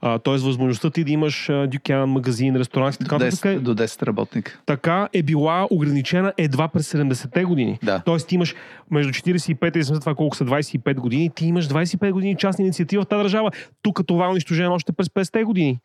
Speaker 3: т.е. възможността ти да имаш а, дюкян, магазин, ресторант и
Speaker 4: до,
Speaker 3: така,
Speaker 4: 10,
Speaker 3: нататък, е-
Speaker 4: до 10 работника.
Speaker 3: така е била ограничена едва през 70-те години.
Speaker 4: Да.
Speaker 3: Тоест ти имаш между 45 и 70, това колко са 25 години, ти имаш 25 години частна инициатива в тази държава. Тук това е унищожено още през 50-те години.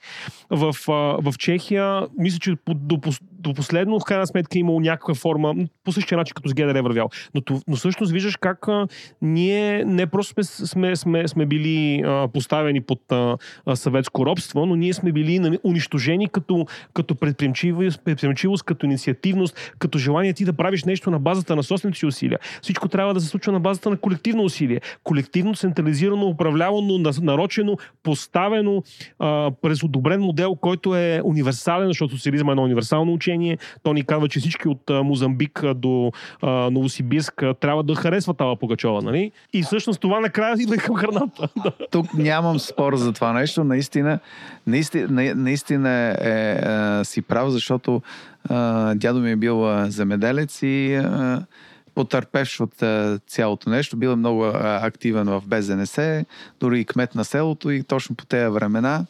Speaker 3: В, в Чехия, мисля, че до, до последно, в крайна сметка, е имало някаква форма, по същия начин, като с ГДР е вървял. Но, но всъщност виждаш как а, ние не просто сме, сме, сме, сме били а, поставени под а, а, съветско робство, но ние сме били нали, унищожени като, като предприемчивост, предприемчивост, като инициативност, като желание ти да правиш нещо на базата на собствените си усилия. Всичко трябва да се случва на базата на колективно усилие. Колективно, централизирано, управлявано, нарочено, поставено а, през одобрен модел, който е универсален, защото социализма е едно универсално учение. То ни казва, че всички от Мозамбик до а, Новосибирск трябва да харесват Ала Погачова, нали? И всъщност това накрая идва към храната.
Speaker 4: Тук нямам спор за това нещо. Наистина, наистина, наистина е, е, си прав, защото а, дядо ми е бил земеделец и а, потърпевш от а, цялото нещо. Бил е много а, активен в БЗНС, дори и кмет на селото и точно по тези времена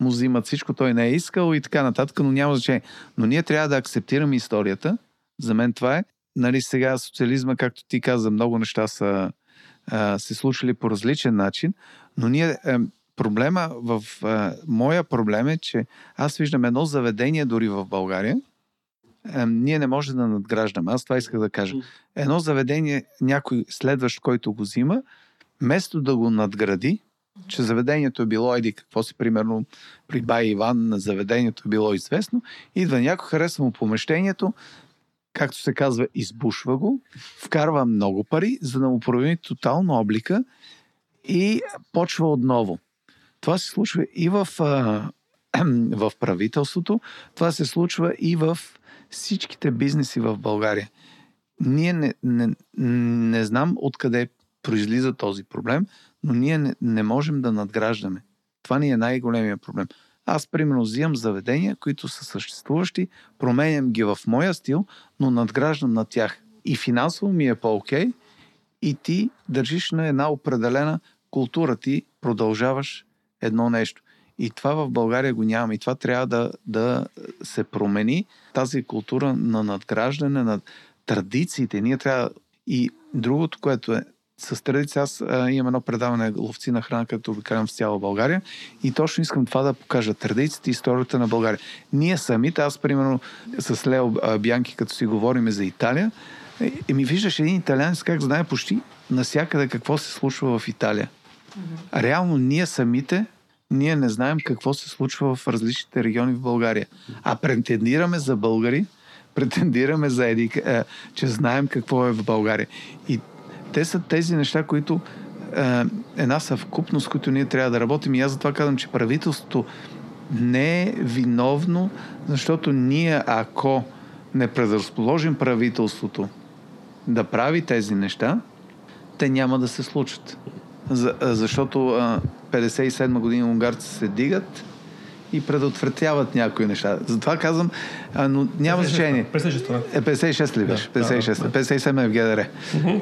Speaker 4: му взимат всичко, той не е искал и така нататък, но няма значение. Но ние трябва да акцептираме историята. За мен това е. Нали, сега социализма, както ти каза, много неща са а, се случили по различен начин, но ние е, проблема в е, моя проблем е, че аз виждам едно заведение дори в България, ние не можем да надграждаме. Аз това исках да кажа. Едно заведение, някой следващ, който го взима, вместо да го надгради, че заведението е било, еди какво си, примерно при Бай Иван, на заведението е било известно, идва някой, харесва му помещението, както се казва, избушва го, вкарва много пари, за да му промени тотално облика и почва отново. Това се случва и в, в правителството, това се случва и в всичките бизнеси в България. Ние не, не, не знам откъде произлиза този проблем, но ние не, не можем да надграждаме. Това ни е най-големия проблем. Аз, примерно, взимам заведения, които са съществуващи, променям ги в моя стил, но надграждам на тях. И финансово ми е по-окей, и ти държиш на една определена култура. Ти продължаваш едно нещо. И това в България го няма. И това трябва да, да се промени. Тази култура на надграждане, на традициите. Ние трябва. И другото, което е с традиция, аз а, имам едно предаване ловци на храна, като обикалям в цяла България и точно искам това да покажа традициите и историята на България. Ние самите, аз примерно с Лео Бянки, като си говорим за Италия, и ми виждаш един италианец как знае почти насякъде какво се случва в Италия. Реално ние самите, ние не знаем какво се случва в различните региони в България. А претендираме за българи, претендираме за еди, че знаем какво е в България. И те са тези неща, които е, една съвкупност, които ние трябва да работим. И аз затова казвам, че правителството не е виновно, защото ние, ако не предразположим правителството да прави тези неща, те няма да се случат. За, защото 57 година унгарци се дигат, и предотвратяват някои неща. Затова казвам, а, но няма значение.
Speaker 3: 56
Speaker 4: е, 56 ли беше? Да, 56. Да, да. 57 е в ГДР.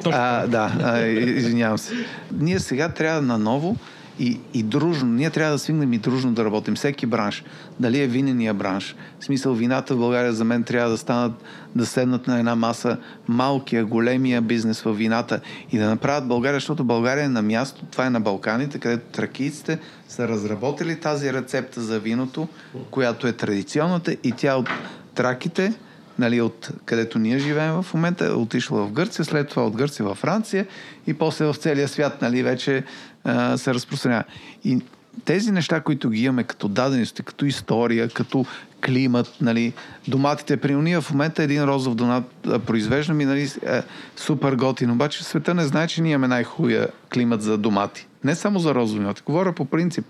Speaker 4: а, да, а, извинявам се. Ние сега трябва наново и, и дружно, ние трябва да свигнем и дружно да работим. Всеки бранш, дали е винения бранш. В смисъл, вината в България за мен трябва да станат, да седнат на една маса малкия, големия бизнес в вината и да направят България, защото България е на място, това е на Балканите, където тракийците са разработили тази рецепта за виното, която е традиционната и тя от траките, нали, от където ние живеем в момента, е отишла в Гърция, след това от Гърция във Франция и после в целия свят, нали, вече се разпространява. И тези неща, които ги имаме като дадености, като история, като климат, нали, доматите. При ние в момента един розов донат произвеждаме и нали, е супер готин. Обаче света не знае, че ние имаме най-хуя климат за домати. Не само за розови домати. Говоря по принцип.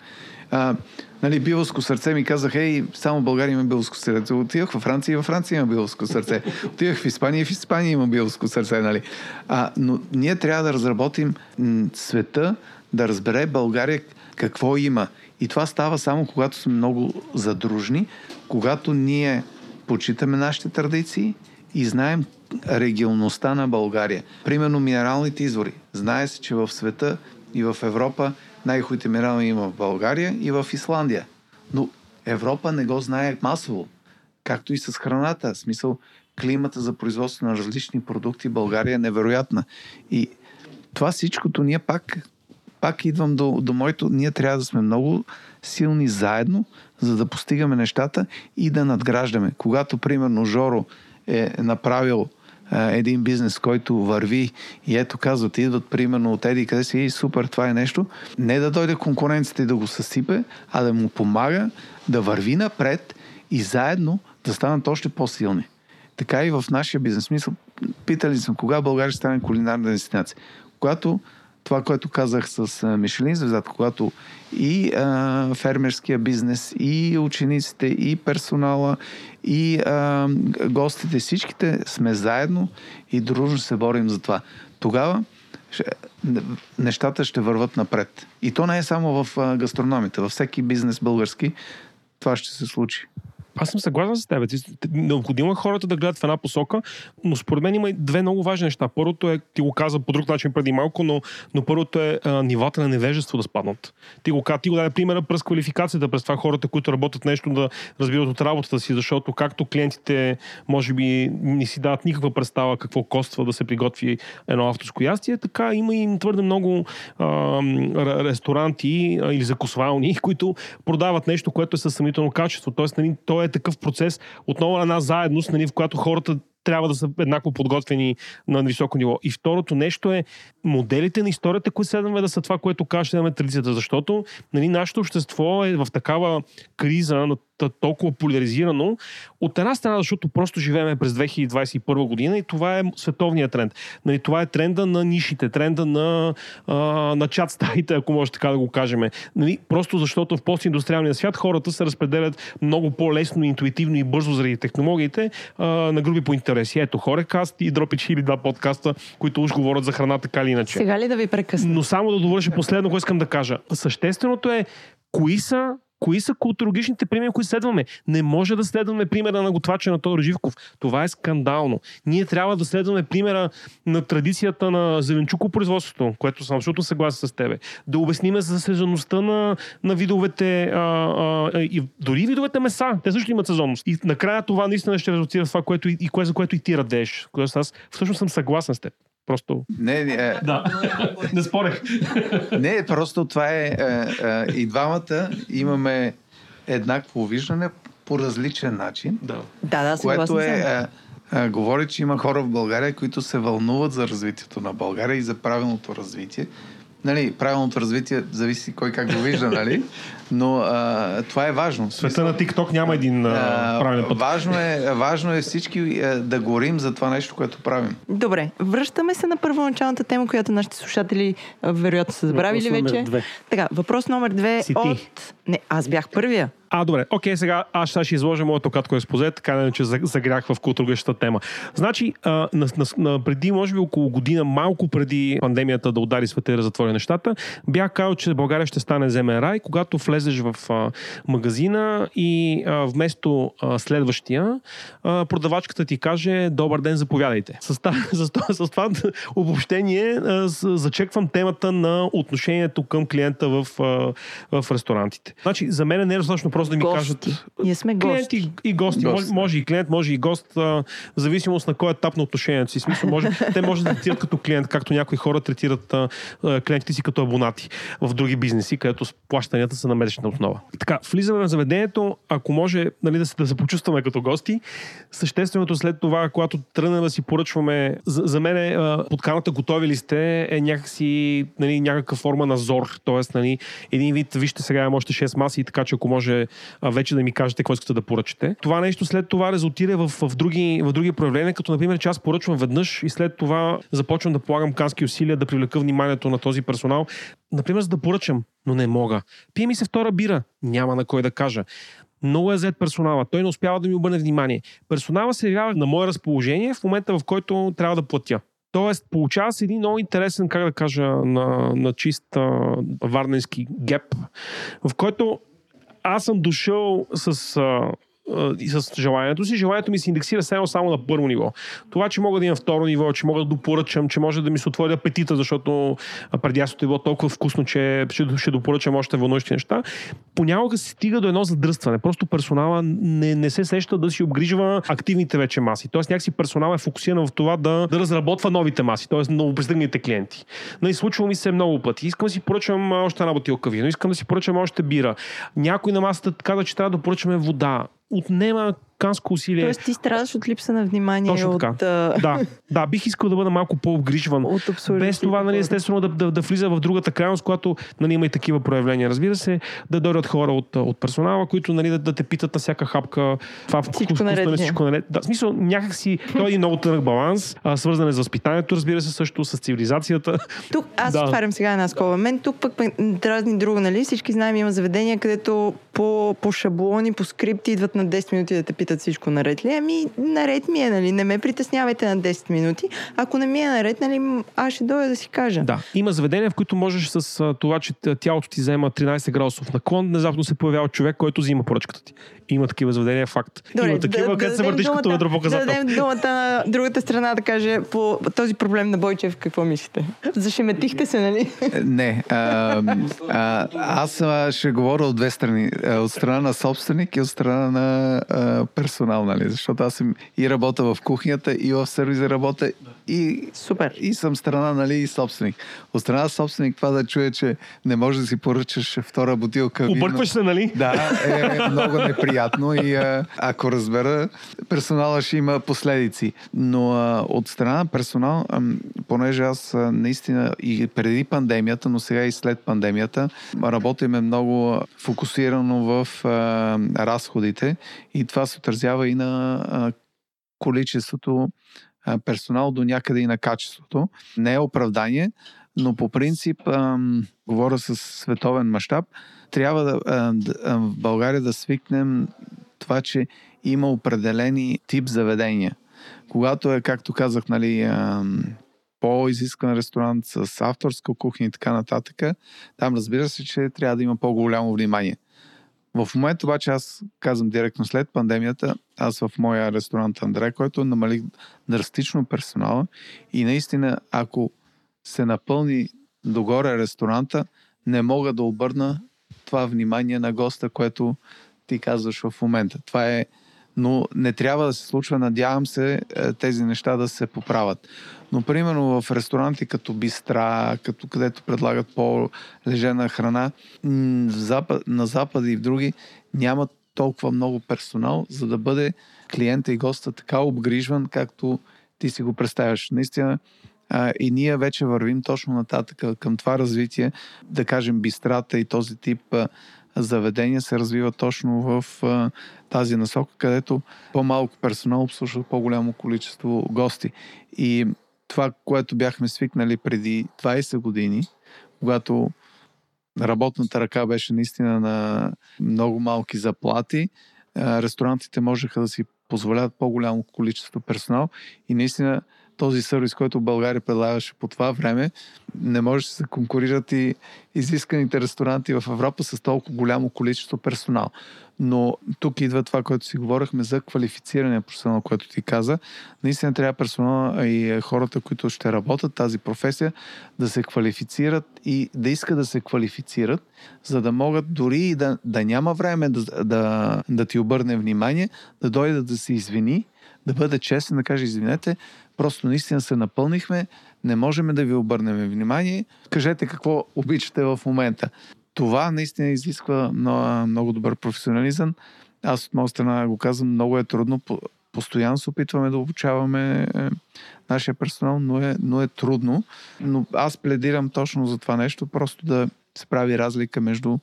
Speaker 4: А, нали, билско сърце ми казах, ей, само България има билско сърце. Отивах във Франция и във Франция има билско сърце. Отивах в Испания и в Испания има билско сърце. Нали. А, но ние трябва да разработим м- света, да разбере България какво има. И това става само когато сме много задружни, когато ние почитаме нашите традиции и знаем регионността на България. Примерно минералните извори. Знае се, че в света и в Европа най-хубавите минерални има в България и в Исландия. Но Европа не го знае масово. Както и с храната. В смисъл, климата за производство на различни продукти в България е невероятна. И това всичкото ние пак пак идвам до, до моето, ние трябва да сме много силни заедно, за да постигаме нещата и да надграждаме. Когато, примерно, Жоро е направил а, един бизнес, който върви и ето казват, идват примерно от Еди, къде си, и супер, това е нещо, не да дойде конкуренцията и да го съсипе, а да му помага да върви напред и заедно да станат още по-силни. Така и в нашия бизнес. Смисъл, питали съм, кога България стане кулинарна дестинация. Когато това, което казах с Мишелин звездата, когато и а, фермерския бизнес, и учениците, и персонала, и а, гостите, всичките сме заедно и дружно се борим за това. Тогава нещата ще върват напред. И то не е само в гастрономите, във всеки бизнес български това ще се случи.
Speaker 3: Аз съм съгласен с теб. Необходимо е хората да гледат в една посока, но според мен има две много важни неща. Първото е, ти го каза по друг начин преди малко, но, но първото е а, нивата на невежество да спаднат. Ти го, ти го даде примера през квалификацията, през това хората, които работят нещо да разбират от работата си, защото както клиентите може би не си дават никаква представа какво коства да се приготви едно авторско ястие, така има и твърде много а, ресторанти а, или закусвални, които продават нещо, което е със съмнително качество. Тоест, нали, то е такъв процес, отново една заедност, нали, в която хората трябва да са еднакво подготвени на високо ниво. И второто нещо е моделите на историята, които следваме да са това, което казваме да традицията. Защото нали, нашето общество е в такава криза, на толкова поляризирано. От една страна, защото просто живееме през 2021 година и това е световният тренд. Нали, това е тренда на нишите, тренда на, а, на чат стаите, ако може така да го кажем. Нали, просто защото в постиндустриалния свят хората се разпределят много по-лесно, интуитивно и бързо заради технологиите а, на групи по интереси. Ето Хорекаст и Дропич или два подкаста, които уж говорят за храна така или иначе.
Speaker 1: Сега ли да ви прекъсна?
Speaker 3: Но само да довърша последно, което искам да кажа. Същественото е кои са Кои са културологичните примери, които следваме? Не може да следваме примера на готвача на Тодор Живков. Това е скандално. Ние трябва да следваме примера на традицията на зеленчукопроизводството, което съм абсолютно съгласен с тебе. Да обясниме за сезонността на, на видовете, а, а, и дори видовете меса. Те също имат сезонност. И накрая това наистина ще резултира в това, което и, и кое, за което и ти. Което аз всъщност съм съгласен с теб. Просто.
Speaker 4: Не, не. Е...
Speaker 3: Да. не спорех.
Speaker 4: не, просто това е. е, е и двамата имаме еднакво виждане по различен начин.
Speaker 3: Да,
Speaker 1: да, да
Speaker 4: което е, е, е, говори, че има хора в България, които се вълнуват за развитието на България и за правилното развитие нали, правилното развитие зависи кой как го вижда, нали? Но а, това е важно.
Speaker 3: Света на TikTok няма един а, правилен път.
Speaker 4: Важно е, важно е всички а, да говорим за това нещо, което правим.
Speaker 1: Добре, връщаме се на първоначалната тема, която нашите слушатели а, вероятно са забравили вече. Две. Така, въпрос номер две
Speaker 3: Си
Speaker 1: от... Не, аз бях първия.
Speaker 3: А, добре. Окей, сега аз ще изложа моето кратко експозе, така че загрях в култургащата тема. Значи, а, на, на, на, преди, може би около година, малко преди пандемията да удари света и да затвори нещата, бях казал, че България ще стане земен рай, когато влезеш в а, магазина и а, вместо а, следващия, а, продавачката ти каже Добър ден, заповядайте. С, това обобщение зачеквам темата на отношението към клиента в, а, в ресторантите. Значи, за мен не е достатъчно просто да ми
Speaker 1: гости.
Speaker 3: кажат.
Speaker 1: Ние сме
Speaker 3: клиент
Speaker 1: гости.
Speaker 3: и, и гости. гости. Може, може и клиент, може и гост, а, в зависимост на кой етап на отношението си. Смисъл, може, те може да третират като клиент, както някои хора третират а, клиентите си като абонати в други бизнеси, където плащанията са на месечна основа. Така, влизаме в заведението, ако може нали, да, се, да се почувстваме като гости. Същественото след това, когато тръгнем да си поръчваме, за, за мен е, подканата готови ли сте е някакси нали, някаква форма на зор. Тоест, нали, един вид, вижте сега имам още 6 маси, така че ако може вече да ми кажете какво искате да поръчате. Това нещо след това резултира в, в, други, в други проявления, като например, че аз поръчвам веднъж и след това започвам да полагам кански усилия да привлека вниманието на този персонал. Например, за да поръчам, но не мога. Пие ми се втора бира, няма на кой да кажа. Много е зет персонала. Той не успява да ми обърне внимание. Персонала се явява на мое разположение в момента, в който трябва да платя. Тоест, получава се един много интересен, как да кажа, на, на чист варненски геп, в който аз съм дошъл с а, а, и с желанието си. Желанието ми се индексира само, само на първо ниво. Това, че мога да имам второ ниво, че мога да допоръчам, че може да ми се отвори апетита, защото преди аз е било толкова вкусно, че ще, допоръчам още вълнуващи неща. Понякога се стига до едно задръстване. Просто персонала не, не се сеща да си обгрижва активните вече маси. Тоест някакси персонал е фокусиран в това да, да разработва новите маси, т.е. новопристигналите клиенти. Нали, случва ми се много пъти. Искам да си поръчам още една бутилка вино, искам да си поръчам още бира. Някой на масата каза, че трябва да поръчаме вода. Отнема канско усилие.
Speaker 1: Тоест ти страдаш от липса на внимание
Speaker 3: Точно
Speaker 1: от,
Speaker 3: така.
Speaker 1: а,
Speaker 3: Да, да, бих искал да бъда малко по-обгрижван.
Speaker 1: от
Speaker 3: Без това, нали, естествено, да, да, да влиза в другата крайност, когато нали, има и такива проявления. Разбира се, да дойдат хора от, от персонала, които нали, да, да те питат на всяка хапка. Това
Speaker 1: Всичко
Speaker 3: вкусно ли,
Speaker 1: наред ли е?
Speaker 3: всичко наред. Да, в смисъл, някакси, той е един много тънък баланс, а, свързан е с възпитанието, разбира се, също с цивилизацията.
Speaker 1: Тук аз
Speaker 3: Да.
Speaker 1: отварям сега една скоба. Мен тук пък дразни друго, нали? Всички знаем, има заведения, където по, по шаблони, по скрипти идват на 10 минути да те питат всичко наред ли. Ами, наред ми е, нали? Не ме притеснявайте на 10 минути. Ако не ми е наред, нали, аз ще дойда да си кажа.
Speaker 3: Да, има заведения, в които можеш с това, че тялото ти взема 13 градусов наклон, внезапно се появява човек, който взима поръчката ти. Има такива заведения, факт. има такива, където се
Speaker 1: дадем
Speaker 3: въртиш като ведропоказател.
Speaker 1: Да дадем думата на другата страна да каже по този проблем на Бойчев какво мислите. Зашеметихте се, нали?
Speaker 4: Не. А, а, аз ще говоря от две страни. А, От страна на собственик и от страна на а, персонал, нали? Защото аз съм и работя в кухнята, и в сервиза работя, и,
Speaker 1: Супер.
Speaker 4: и съм страна, нали, и собственик. От страна на собственик това да чуе, че не можеш да си поръчаш втора бутилка вино.
Speaker 3: Объркваш се, нали?
Speaker 4: Да, е много неприятно и а, ако разбера, персонала ще има последици. Но а, от страна на персонал, а, понеже аз а, наистина и преди пандемията, но сега и след пандемията, работиме много фокусирано в а, разходите и това се отразява и на количеството персонал до някъде и на качеството. Не е оправдание, но по принцип, говоря с световен мащаб, трябва да, в България да свикнем това, че има определени тип заведения. Когато е, както казах, нали, по-изискан ресторант с авторска кухня и така нататък, там разбира се, че трябва да има по-голямо внимание. В момента обаче аз казвам директно след пандемията, аз в моя ресторант Андре, който намалих драстично персонала и наистина, ако се напълни догоре ресторанта, не мога да обърна това внимание на госта, което ти казваш в момента. Това е но не трябва да се случва. Надявам се е, тези неща да се поправят. Но примерно в ресторанти като Бистра, като където предлагат по-лежена храна, на Запад и в други няма толкова много персонал, за да бъде клиента и госта така обгрижван, както ти си го представяш. Наистина, а, и ние вече вървим точно нататък към това развитие, да кажем, бистрата и този тип а, заведения се развива точно в а, тази насока, където по-малко персонал обслужва по-голямо количество гости. И това, което бяхме свикнали преди 20 години, когато работната ръка беше наистина на много малки заплати, ресторантите можеха да си позволяват по-голямо количество персонал и наистина този сервис, който България предлагаше по това време, не може да се конкурират и изисканите ресторанти в Европа с толкова голямо количество персонал. Но тук идва това, което си говорихме за квалифициране персонал, което ти каза. Наистина трябва персонал и хората, които ще работят тази професия, да се квалифицират и да искат да се квалифицират, за да могат дори и да, да няма време да, да, да ти обърне внимание, да дойде да се извини, да бъде честен, да каже извинете, просто наистина се напълнихме, не можем да ви обърнем внимание, кажете какво обичате в момента. Това наистина изисква много, много добър професионализъм. Аз от моя страна го казвам, много е трудно. По- Постоянно се опитваме да обучаваме е, нашия персонал, но е, но е трудно. Но аз пледирам точно за това нещо, просто да се прави разлика между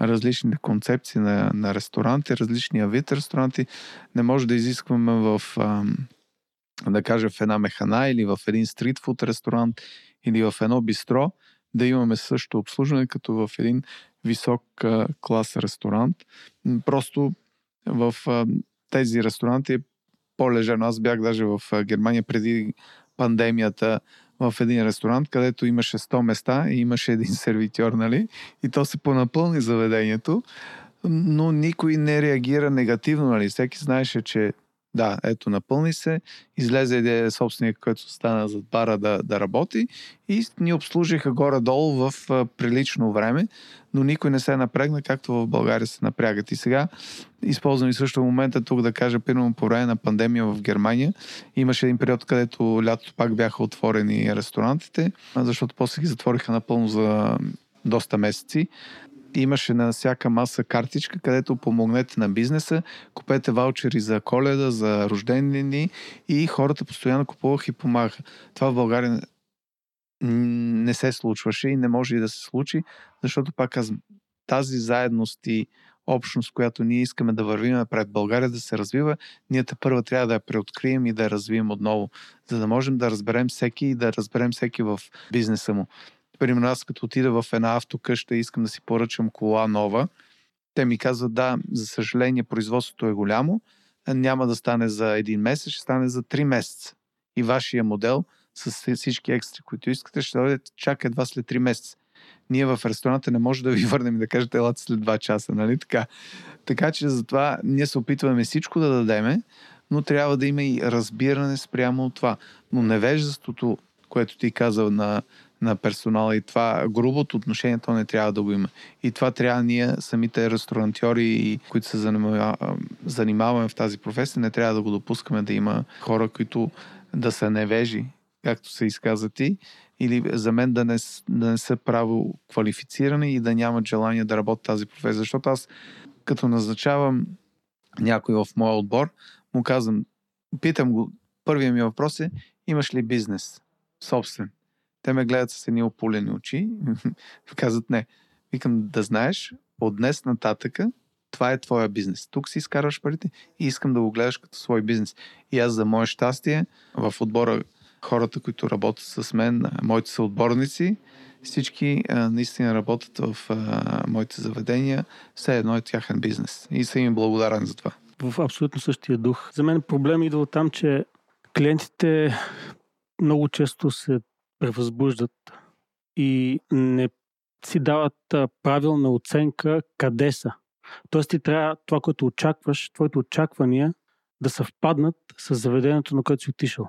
Speaker 4: различните концепции на, на ресторанти, различния вид ресторанти. Не може да изискваме в, да кажа, в една механа или в един стритфуд ресторант или в едно бистро да имаме също обслужване, като в един висок клас ресторант. Просто в тези ресторанти е по-лежено. Аз бях даже в Германия преди пандемията в един ресторант, където имаше 100 места и имаше един сервитьор, нали? И то се понапълни заведението. но никой не реагира негативно. Нали? Всеки знаеше, че да, ето, напълни се, излезе един собственик, който стана зад бара да, да работи и ни обслужиха горе-долу в а, прилично време, но никой не се напрегна, както в България се напрягат. И сега използвам и също момента тук да кажа, примерно по време на пандемия в Германия, имаше един период, където лятото пак бяха отворени ресторантите, защото после ги затвориха напълно за доста месеци имаше на всяка маса картичка, където помогнете на бизнеса, купете ваучери за коледа, за рождени дни и хората постоянно купуваха и помагаха. Това в България не се случваше и не може и да се случи, защото пак казвам, тази заедност и общност, която ние искаме да вървим напред, България да се развива, ние те първа трябва да я преоткрием и да я развием отново, за да можем да разберем всеки и да разберем всеки в бизнеса му. Примерно аз като отида в една автокъща и искам да си поръчам кола нова, те ми казват, да, за съжаление, производството е голямо, няма да стане за един месец, ще стане за три месеца. И вашия модел с всички екстри, които искате, ще дойде чак едва след три месеца. Ние в ресторанта не може да ви върнем и да кажете, елате след два часа, нали така? Така че затова ние се опитваме всичко да дадеме, но трябва да има и разбиране спрямо от това. Но невежеството, което ти казал на на персонала и това грубото отношение, то не трябва да го има. И това трябва ние, самите ресторантьори, които се занимаваме в тази професия, не трябва да го допускаме да има хора, които да са невежи, както се изказа ти, или за мен да не, да не са право квалифицирани и да нямат желание да работят тази професия. Защото аз, като назначавам някой в моя отбор, му казвам, питам го, първият ми въпрос е, имаш ли бизнес? Собствен. Те ме гледат с едни опулени очи. Казват не. Викам да знаеш, от днес нататъка това е твоя бизнес. Тук си изкарваш парите и искам да го гледаш като свой бизнес. И аз за мое щастие в отбора хората, които работят с мен, моите са отборници, всички а, наистина работят в а, моите заведения, все едно е тяхен бизнес. И съм им благодарен за това.
Speaker 2: В абсолютно същия дух. За мен проблем идва от там, че клиентите много често се превъзбуждат и не си дават правилна оценка къде са. Тоест ти трябва това, което очакваш, твоите очаквания да съвпаднат с заведението, на което си отишъл.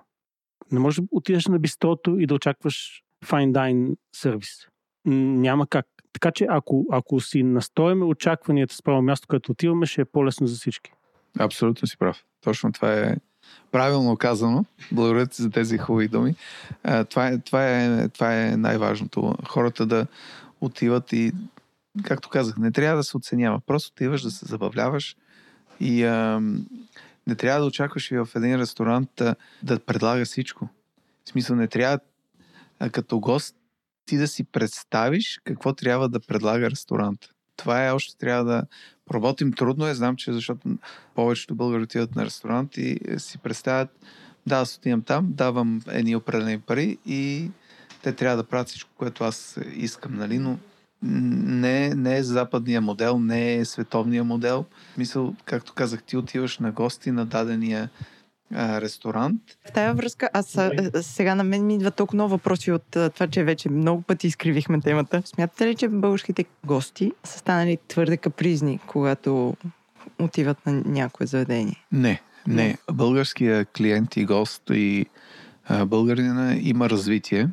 Speaker 2: Не можеш да отидеш на бистрото и да очакваш fine dine сервис. Няма как. Така че ако, ако си настояме очакванията с право място, където отиваме, ще е по-лесно за всички.
Speaker 4: Абсолютно си прав. Точно това е Правилно казано. Благодаря ти за тези хубави думи. Това, е, това, е, това е най-важното. Хората да отиват и, както казах, не трябва да се оценява. Просто отиваш да се забавляваш и а, не трябва да очакваш и в един ресторант да, да предлага всичко. В смисъл, не трябва а, като гост ти да си представиш какво трябва да предлага ресторант. Това е още трябва да Работим трудно е, знам, че защото повечето българи отиват на ресторант и си представят, да, аз отивам там, давам едни определени пари и те трябва да правят всичко, което аз искам, нали, но не, не е западния модел, не е световния модел. Мисъл, както казах, ти отиваш на гости на дадения а, ресторант.
Speaker 1: В тая връзка, аз сега на мен ми идва толкова много въпроси от това, че вече много пъти изкривихме темата. Смятате ли, че българските гости са станали твърде капризни, когато отиват на някое заведение?
Speaker 4: Не, не. Българския клиент и гост и а, българина има развитие.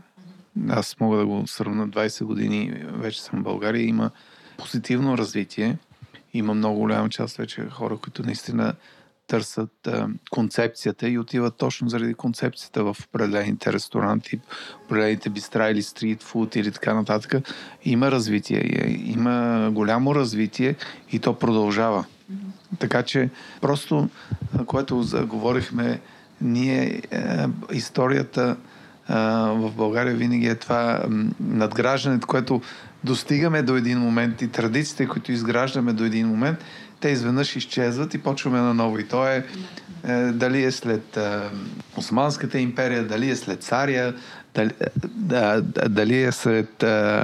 Speaker 4: Аз мога да го сравна 20 години, вече съм в България, има позитивно развитие. Има много голяма част вече хора, които наистина търсят а, концепцията и отиват точно заради концепцията в определените ресторанти, определените бистра или стрит фуд или така нататък. Има развитие, има голямо развитие и то продължава. Така че просто, което заговорихме, ние е, историята е, в България винаги е това надграждането, което достигаме до един момент и традициите, които изграждаме до един момент – те изведнъж изчезват и почваме на ново. И то е, е дали е след е, Османската империя, дали е след Цария, дали, да, дали е след е,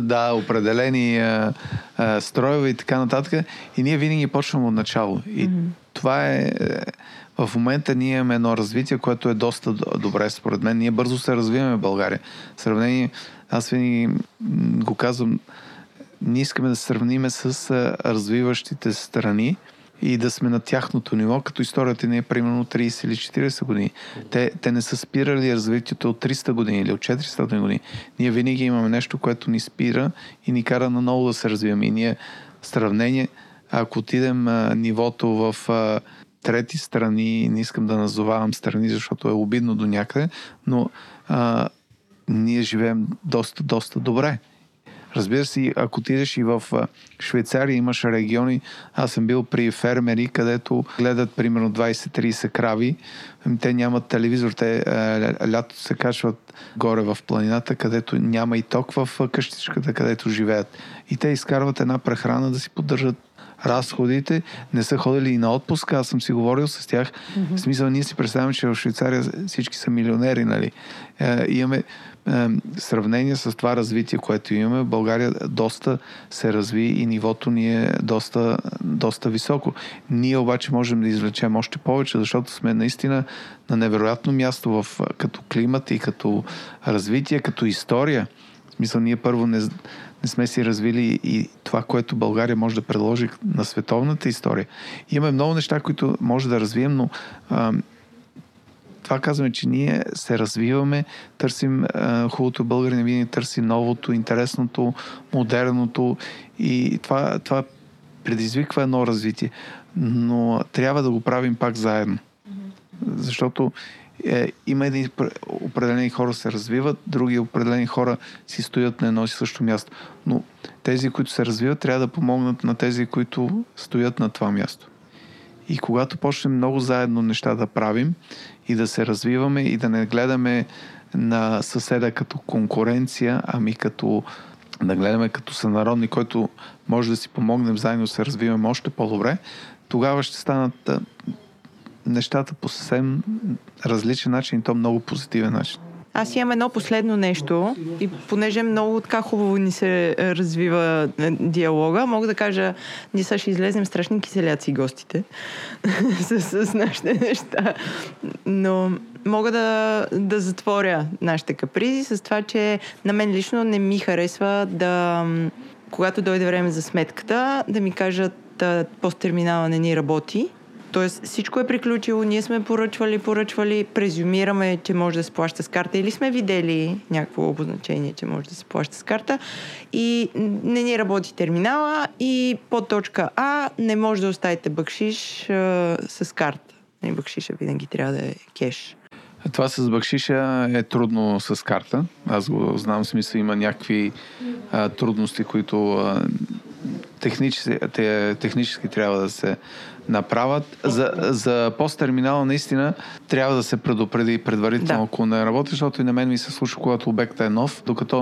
Speaker 4: да, определени е, е, строеве и така нататък. И ние винаги почваме от начало. И mm-hmm. това е, е в момента ние имаме едно развитие, което е доста добре според мен. Ние бързо се развиваме в България. В сравнение, аз винаги го казвам, ние искаме да сравниме с развиващите страни и да сме на тяхното ниво, като историята ни е примерно 30 или 40 години. Те, те не са спирали развитието от 300 години или от 400 години. Ние винаги имаме нещо, което ни спира и ни кара наново да се развиваме. И ние сравнение, ако отидем а, нивото в а, трети страни, не искам да назовавам страни, защото е обидно до някъде, но а, ние живеем доста, доста добре. Разбира се, ако отидеш и в Швейцария, имаш региони, аз съм бил при фермери, където гледат примерно 20-30 крави, ами те нямат телевизор, те лято се качват горе в планината, където няма и ток в къщичката, където живеят. И те изкарват една прехрана да си поддържат разходите, не са ходили и на отпуск, аз съм си говорил с тях. Mm-hmm. В смисъл, ние си представяме, че в Швейцария всички са милионери, нали? Е, имаме е, сравнение с това развитие, което имаме. България доста се разви и нивото ни е доста, доста високо. Ние обаче можем да извлечем още повече, защото сме наистина на невероятно място в, като климат и като развитие, като история. В смисъл, ние първо не, не сме си развили и това, което България може да предложи на световната история. Имаме много неща, които може да развием, но това казваме, че ние се развиваме, търсим а, хубавото българин, винаги търси новото, интересното, модерното и това, това предизвиква едно развитие. Но трябва да го правим пак заедно. Защото е, има едни определени хора се развиват, други определени хора си стоят на едно и също място. Но тези, които се развиват, трябва да помогнат на тези, които стоят на това място. И когато почнем много заедно неща да правим и да се развиваме и да не гледаме на съседа като конкуренция, ами като да гледаме като сънародни, който може да си помогнем заедно да се развиваме още по-добре, тогава ще станат нещата по съвсем различен начин и то много позитивен начин.
Speaker 1: Аз имам едно последно нещо и понеже много така хубаво ни се е, развива е, диалога, мога да кажа, ние сега ще излезем страшни киселяци гостите с, с нашите неща. Но мога да, да затворя нашите капризи с това, че на мен лично не ми харесва да, когато дойде време за сметката, да ми кажат посттерминала не ни работи Тоест всичко е приключило, ние сме поръчвали, поръчвали, презюмираме, че може да се плаща с карта или сме видели някакво обозначение, че може да се плаща с карта и не ни работи терминала и по точка А не може да оставите бъкшиш а, с карта. Не, бъкшиша винаги трябва да е кеш.
Speaker 4: Това с бакшиша е трудно с карта. Аз го знам, в смисъл има някакви а, трудности, които а, технически, те, технически трябва да се направят. За, за посттерминала наистина трябва да се предупреди предварително, да. ако не работи, защото и на мен ми се случва, когато обектът е нов, докато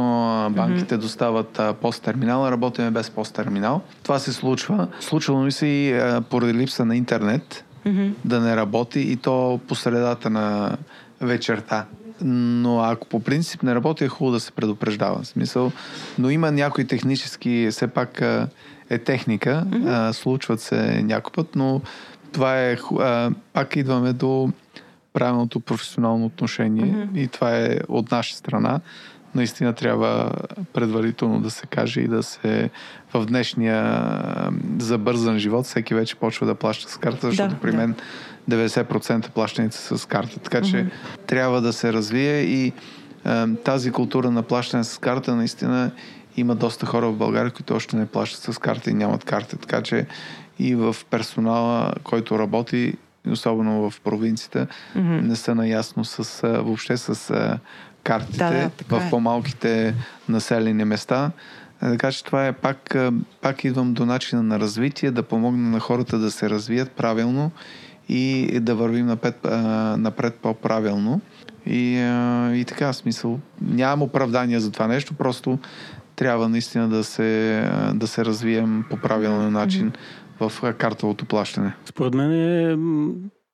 Speaker 4: банките mm-hmm. достават посттерминала, работиме без посттерминал. Това се случва. Случвало ми се и поради липса на интернет mm-hmm. да не работи и то по средата на вечерта. Но ако по принцип не работи, е хубаво да се предупреждава. В смисъл, но има някои технически, все пак е техника, mm-hmm. а, случват се някой път, но това е, а, пак идваме до правилното професионално отношение mm-hmm. и това е от наша страна. Наистина трябва предварително да се каже и да се в днешния забързан живот всеки вече почва да плаща с карта, защото да, при мен да. 90% плащаните са с карта. Така че mm-hmm. трябва да се развие и а, тази култура на плащане с карта наистина има доста хора в България, които още не плащат с карта и нямат карта. Така че и в персонала, който работи, особено в провинцията, mm-hmm. не са наясно с, въобще с картите да, да, в е. по-малките населени места. Така че това е пак, пак идвам до начина на развитие, да помогна на хората да се развият правилно и да вървим напред, напред по-правилно. И, и така, смисъл, нямам оправдания за това нещо, просто трябва наистина да се, да се развием по правилен начин mm-hmm. в картовото плащане.
Speaker 2: Според мен е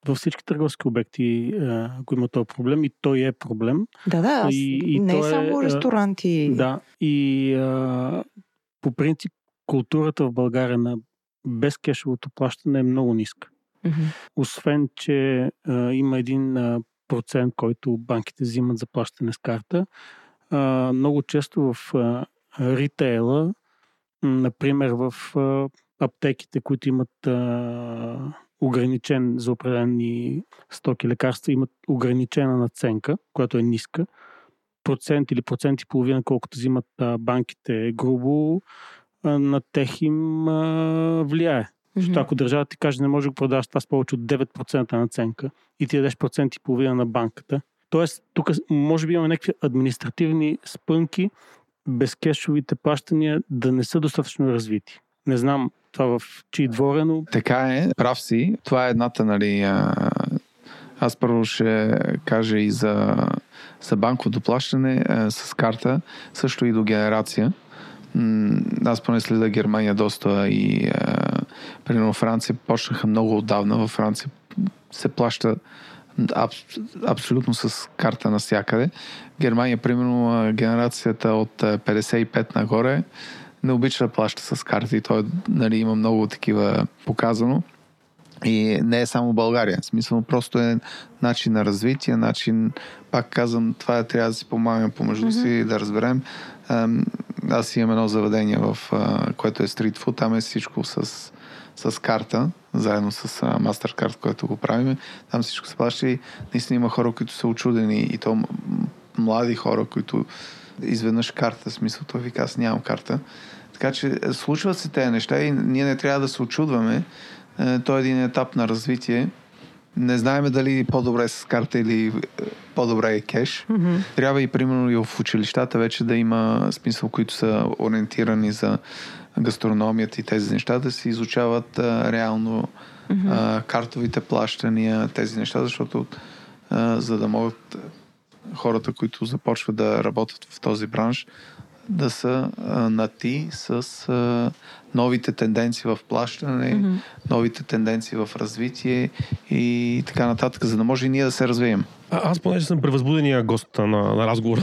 Speaker 2: във всички търговски обекти, ако има този проблем, и той е проблем.
Speaker 1: Да, да, и, и не е само ресторанти.
Speaker 2: Да, и а, по принцип културата в България на безкешовото плащане е много ниска. Mm-hmm. Освен, че а, има един а, процент, който банките взимат за плащане с карта, а, много често в а, ритейла например, в аптеките, които имат ограничен за определени стоки лекарства, имат ограничена наценка, която е ниска. Процент или процент и половина, колкото взимат банките грубо, а, на тех им влияе. Защото ако държавата ти каже, не може да го продаваш това с повече от 9% наценка и ти дадеш процент и половина на банката, Тоест, тук може би имаме някакви административни спънки, безкешовите плащания да не са достатъчно развити. Не знам това в чий дворе, но...
Speaker 4: Така е, прав си. Това е едната, нали... Аз първо ще кажа и за, за банковото плащане а, с карта, също и до генерация. Аз поне следа Германия доста и а, примерно Франция почнаха много отдавна. Във Франция се плаща аб, абсолютно с карта навсякъде. Германия, примерно, генерацията от 55 нагоре не обича да плаща с карти. Той нали, има много такива показано. И не е само България. В смисъл просто е начин на развитие, начин, пак казвам, това е, трябва да си помагаме помежду си, mm-hmm. да разберем. Аз имам едно заведение, в, което е стритфуд, там е всичко с с карта, заедно с uh, MasterCard, който го правим. Там всичко се плаща и наистина има хора, които са очудени и то млади хора, които изведнъж карта, смисъл той вика, аз нямам карта. Така че е, случват се тези неща и ние не трябва да се очудваме. Е, той е един етап на развитие. Не знаеме дали по-добре с карта или е, по-добре е кеш. Mm-hmm. Трябва и примерно и в училищата вече да има смисъл, които са ориентирани за гастрономията и тези неща, да се изучават а, реално mm-hmm. а, картовите плащания, тези неща, защото а, за да могат хората, които започват да работят в този бранш, да са а, на ти с а, новите тенденции в плащане, mm-hmm. новите тенденции в развитие и така нататък, за да може и ние да се развием.
Speaker 3: А, аз понеже съм превъзбудения гост на, на разговора,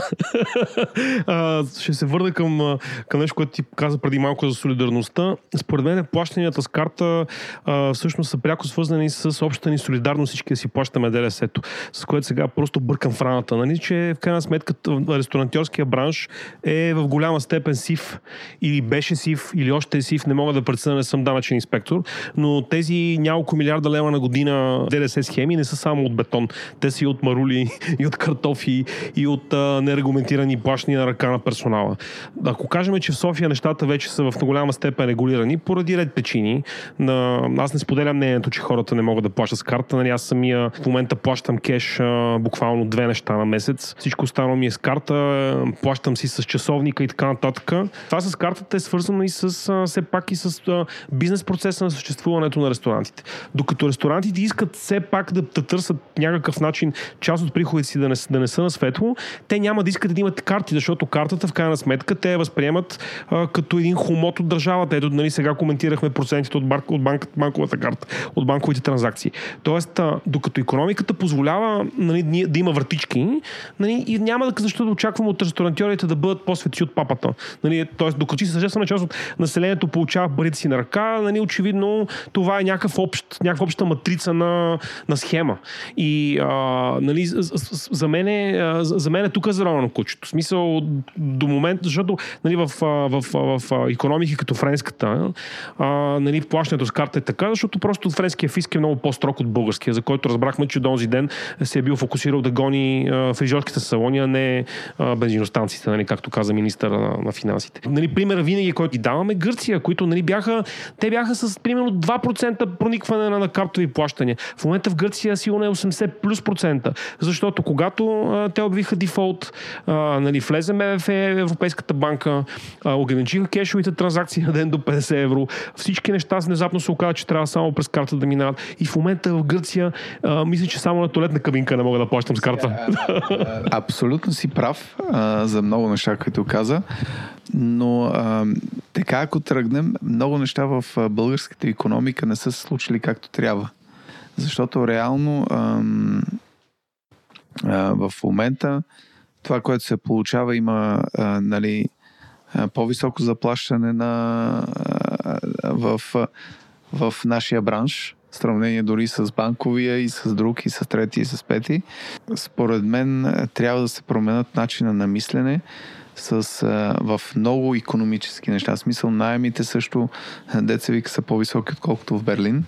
Speaker 3: ще се върна към, към нещо, което ти каза преди малко за солидарността. Според мен плащанията с карта а, всъщност са пряко свързани с общата ни солидарност, всички да си плащаме ДДС-то, с което сега просто бъркам в раната. Нали, че в крайна сметка ресторантьорския бранш е в голяма степен сив. Или беше сив, или още е сив, не мога да преценя, не съм данъчен инспектор, но тези няколко милиарда лева на година ДДС схеми не са само от бетон, те са и от марули, и от картофи, и от а, нерегламентирани плащания на ръка на персонала. Ако кажем, че в София нещата вече са в голяма степен регулирани, поради ред причини, на... аз не споделям мнението, че хората не могат да плащат с карта. Нали, аз самия в момента плащам кеш а, буквално две неща на месец. Всичко останало ми е с карта, плащам си с часовника и така нататък. Това с картата е свързано и с а, все пак и с а, бизнес процеса на съществуването на ресторантите. Докато ресторантите искат все пак да, да търсят някакъв начин част от приходите си да не, да не са на светло, те няма да искат да имат карти, защото картата в крайна сметка те я възприемат а, като един хомот от държавата. Ето, нали, сега коментирахме процентите от, банк, от банк, банковата карта, от банковите транзакции. Тоест, а, докато економиката позволява нали, да има вратички, нали, и няма да защо да очакваме от ресторантьорите да бъдат по-свети от папата. Нали, тоест, докато си съществена част от населението получава парите си на ръка, нали, очевидно това е някакъв общ, някаква обща матрица на, на схема. И а, нали, за мен е, за мен е тук заровано кучето. В смисъл до момента, защото нали, в, в, в, в економики като френската, нали, плащането с карта е така, защото просто френския фиск е много по-строг от българския, за който разбрахме, че до този ден се е бил фокусирал да гони фрижорските салони, а не бензиностанциите, нали, както каза министър на, на финансите. Нали, пример винаги, който даваме, Гърция, които нали, бяха, те бяха с примерно 2% проникване на, на картови плащания. В момента в Гърция сигурно е 80 плюс процента, защото когато а, те обвиха дефолт, а, нали, влезе МВФ, Европейската банка, а, ограничиха кешовите транзакции на ден до 50 евро, всички неща внезапно се оказа, че трябва само през карта да минават. И в момента в Гърция а, мисля, че само на туалетна кабинка не мога да плащам с карта.
Speaker 4: Абсолютно си прав а, за много неща, които каза. Но а, така, ако тръгнем, много неща в българската економика не са се случили както трябва. Защото реално ам, а, в момента това, което се получава, има а, нали, а, по-високо заплащане на, а, в, в нашия бранш. в сравнение дори с банковия и с друг, и с трети, и с пети. Според мен трябва да се променят начина на мислене с, а, в много економически неща. В смисъл, найемите също, деца вика, са по-високи, отколкото в Берлин.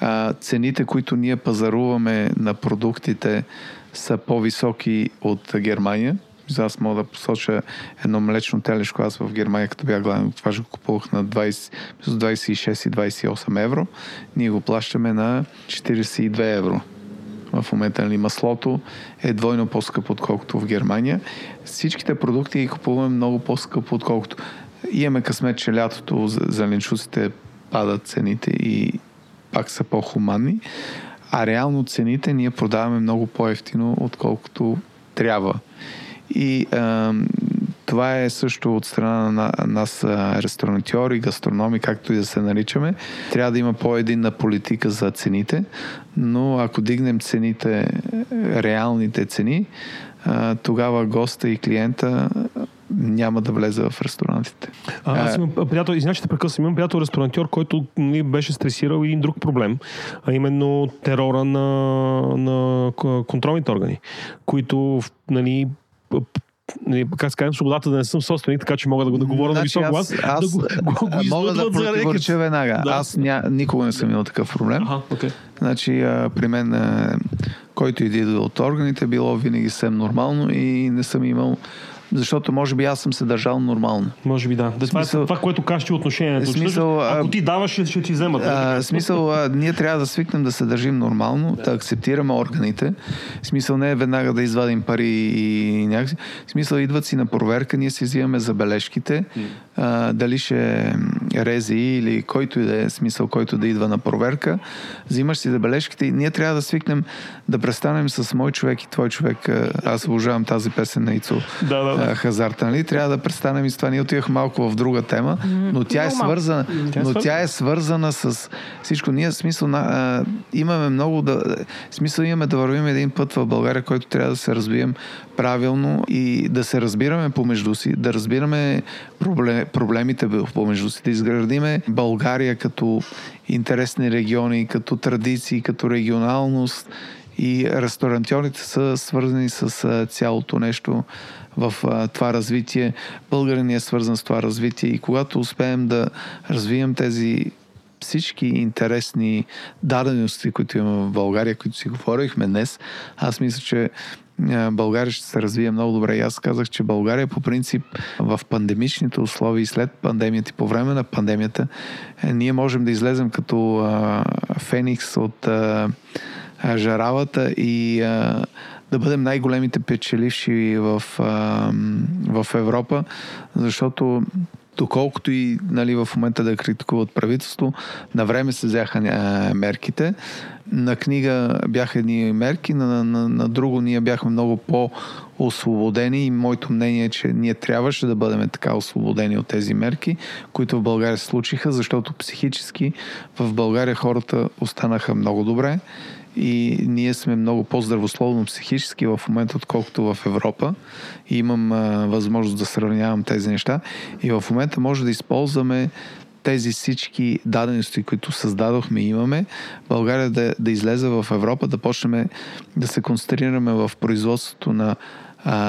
Speaker 4: А, цените, които ние пазаруваме на продуктите, са по-високи от Германия. Аз мога да посоча едно млечно телешко. Аз в Германия, като бях главен, това ще го купувах на 20, 26 и 28 евро. Ние го плащаме на 42 евро. В момента нали, маслото е двойно по-скъпо, отколкото в Германия. Всичките продукти ги купуваме много по-скъпо, отколкото. Имаме късмет, че лятото зеленчуците падат цените и пак са по-хуманни, а реално цените ние продаваме много по-ефтино, отколкото трябва. И а, това е също от страна на нас ресторантьори, гастрономи, както и да се наричаме. Трябва да има по-единна политика за цените, но ако дигнем цените, реалните цени, тогава госта и клиента няма да влезе в ресторантите.
Speaker 3: А, аз имам приятел, извиня, ще прекъсвам, имам приятел ресторантьор, който ни беше стресирал един друг проблем, а именно терора на, на контролните органи, които нали, нали, как кажем, свободата да не съм собственик, така че мога да го да говоря
Speaker 4: значи,
Speaker 3: на висок глас.
Speaker 4: Аз, аз
Speaker 3: да го, го, го мога да
Speaker 4: противореча веднага. Да. Аз ня, никога не съм имал такъв проблем.
Speaker 3: Ага, okay.
Speaker 4: Значи, а, при мен, а, който иде от органите, било винаги съвсем нормално и не съм имал защото може би аз съм се държал нормално.
Speaker 3: Може би да. да смисъл, това, това, което ти отношението. Смисъл, ако ти даваш, ще, ще ти вземат.
Speaker 4: А, смисъл, а, ние трябва да свикнем да се държим нормално, да, да акцептираме органите. Смисъл не е веднага да извадим пари и някакси. Смисъл идват си на проверка, ние си взимаме забележките, а, дали ще рези или който и да е смисъл, който да идва на проверка. Взимаш си забележките и ние трябва да свикнем да престанем с мой човек и твой човек. Аз обожавам тази песен на Ицо.
Speaker 3: Да, да, да.
Speaker 4: Хазарта, нали? Трябва да престанем и с това. Ние отивах малко в друга тема, но тя е свързана, но тя е свързана с всичко. Ние смисъл на, а, имаме много да, смисъл имаме да вървим един път в България, който трябва да се развием правилно и да се разбираме помежду си, да разбираме проблем, проблемите помежду си, да изградиме България като интересни региони, като традиции, като регионалност и ресторантьорите са свързани с цялото нещо в това развитие. Българин е свързан с това развитие и когато успеем да развием тези всички интересни дадености, които имаме в България, които си говорихме днес, аз мисля, че България ще се развие много добре. И аз казах, че България по принцип в пандемичните условия и след пандемията и по време на пандемията е, ние можем да излезем като а, феникс от а, жаравата и а, да бъдем най-големите печеливши в, в Европа, защото доколкото и нали, в момента да критикуват правителство, на време се взяха мерките. На книга бяха едни мерки, на, на, на друго ние бяхме много по-освободени и моето мнение е, че ние трябваше да бъдем така освободени от тези мерки, които в България се случиха, защото психически в България хората останаха много добре и ние сме много по-здравословно психически в момента, отколкото в Европа. И имам а, възможност да сравнявам тези неща. И в момента може да използваме тези всички дадености, които създадохме и имаме, България да, да излезе в Европа, да почнем да се концентрираме в производството на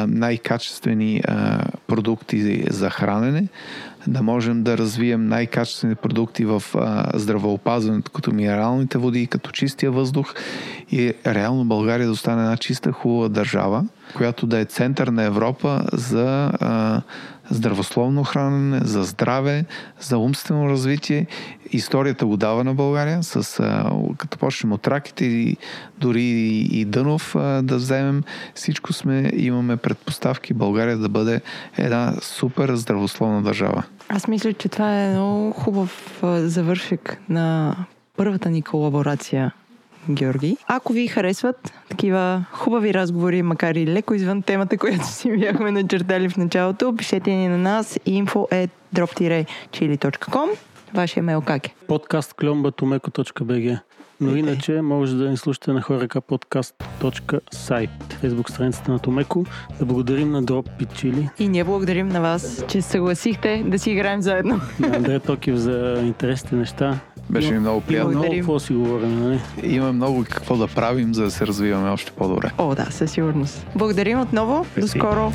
Speaker 4: най-качествени продукти за хранене, да можем да развием най-качествени продукти в а, здравеопазването, като минералните води, като чистия въздух. И реално България да остане една чиста, хубава държава, която да е център на Европа за а, здравословно хранене, за здраве, за умствено развитие. Историята го дава на България, с, като почнем от раките и дори и, Дънов да вземем, всичко сме, имаме предпоставки България да бъде една супер здравословна държава.
Speaker 1: Аз мисля, че това е много хубав завършек на първата ни колаборация Георги. Ако ви харесват такива хубави разговори, макар и леко извън темата, която си бяхме начертали в началото, пишете ни на нас info at drop-chili.com Вашия мейл как е?
Speaker 2: Подкаст клюмбатомеко.bg но иначе може да ни слушате на horecapodcast.site, фейсбук страницата на Томеко. Да благодарим на Дроп Пичили.
Speaker 1: И ние благодарим на вас, че съгласихте да си играем заедно.
Speaker 2: На Андре Токив за интересните неща
Speaker 4: Беше ми много приятно.
Speaker 2: Много
Speaker 1: Благодарим.
Speaker 2: какво си говорим, нали?
Speaker 4: Има много какво да правим, за да се развиваме още по-добре.
Speaker 1: О, да, със сигурност. Благодарим отново. До скоро.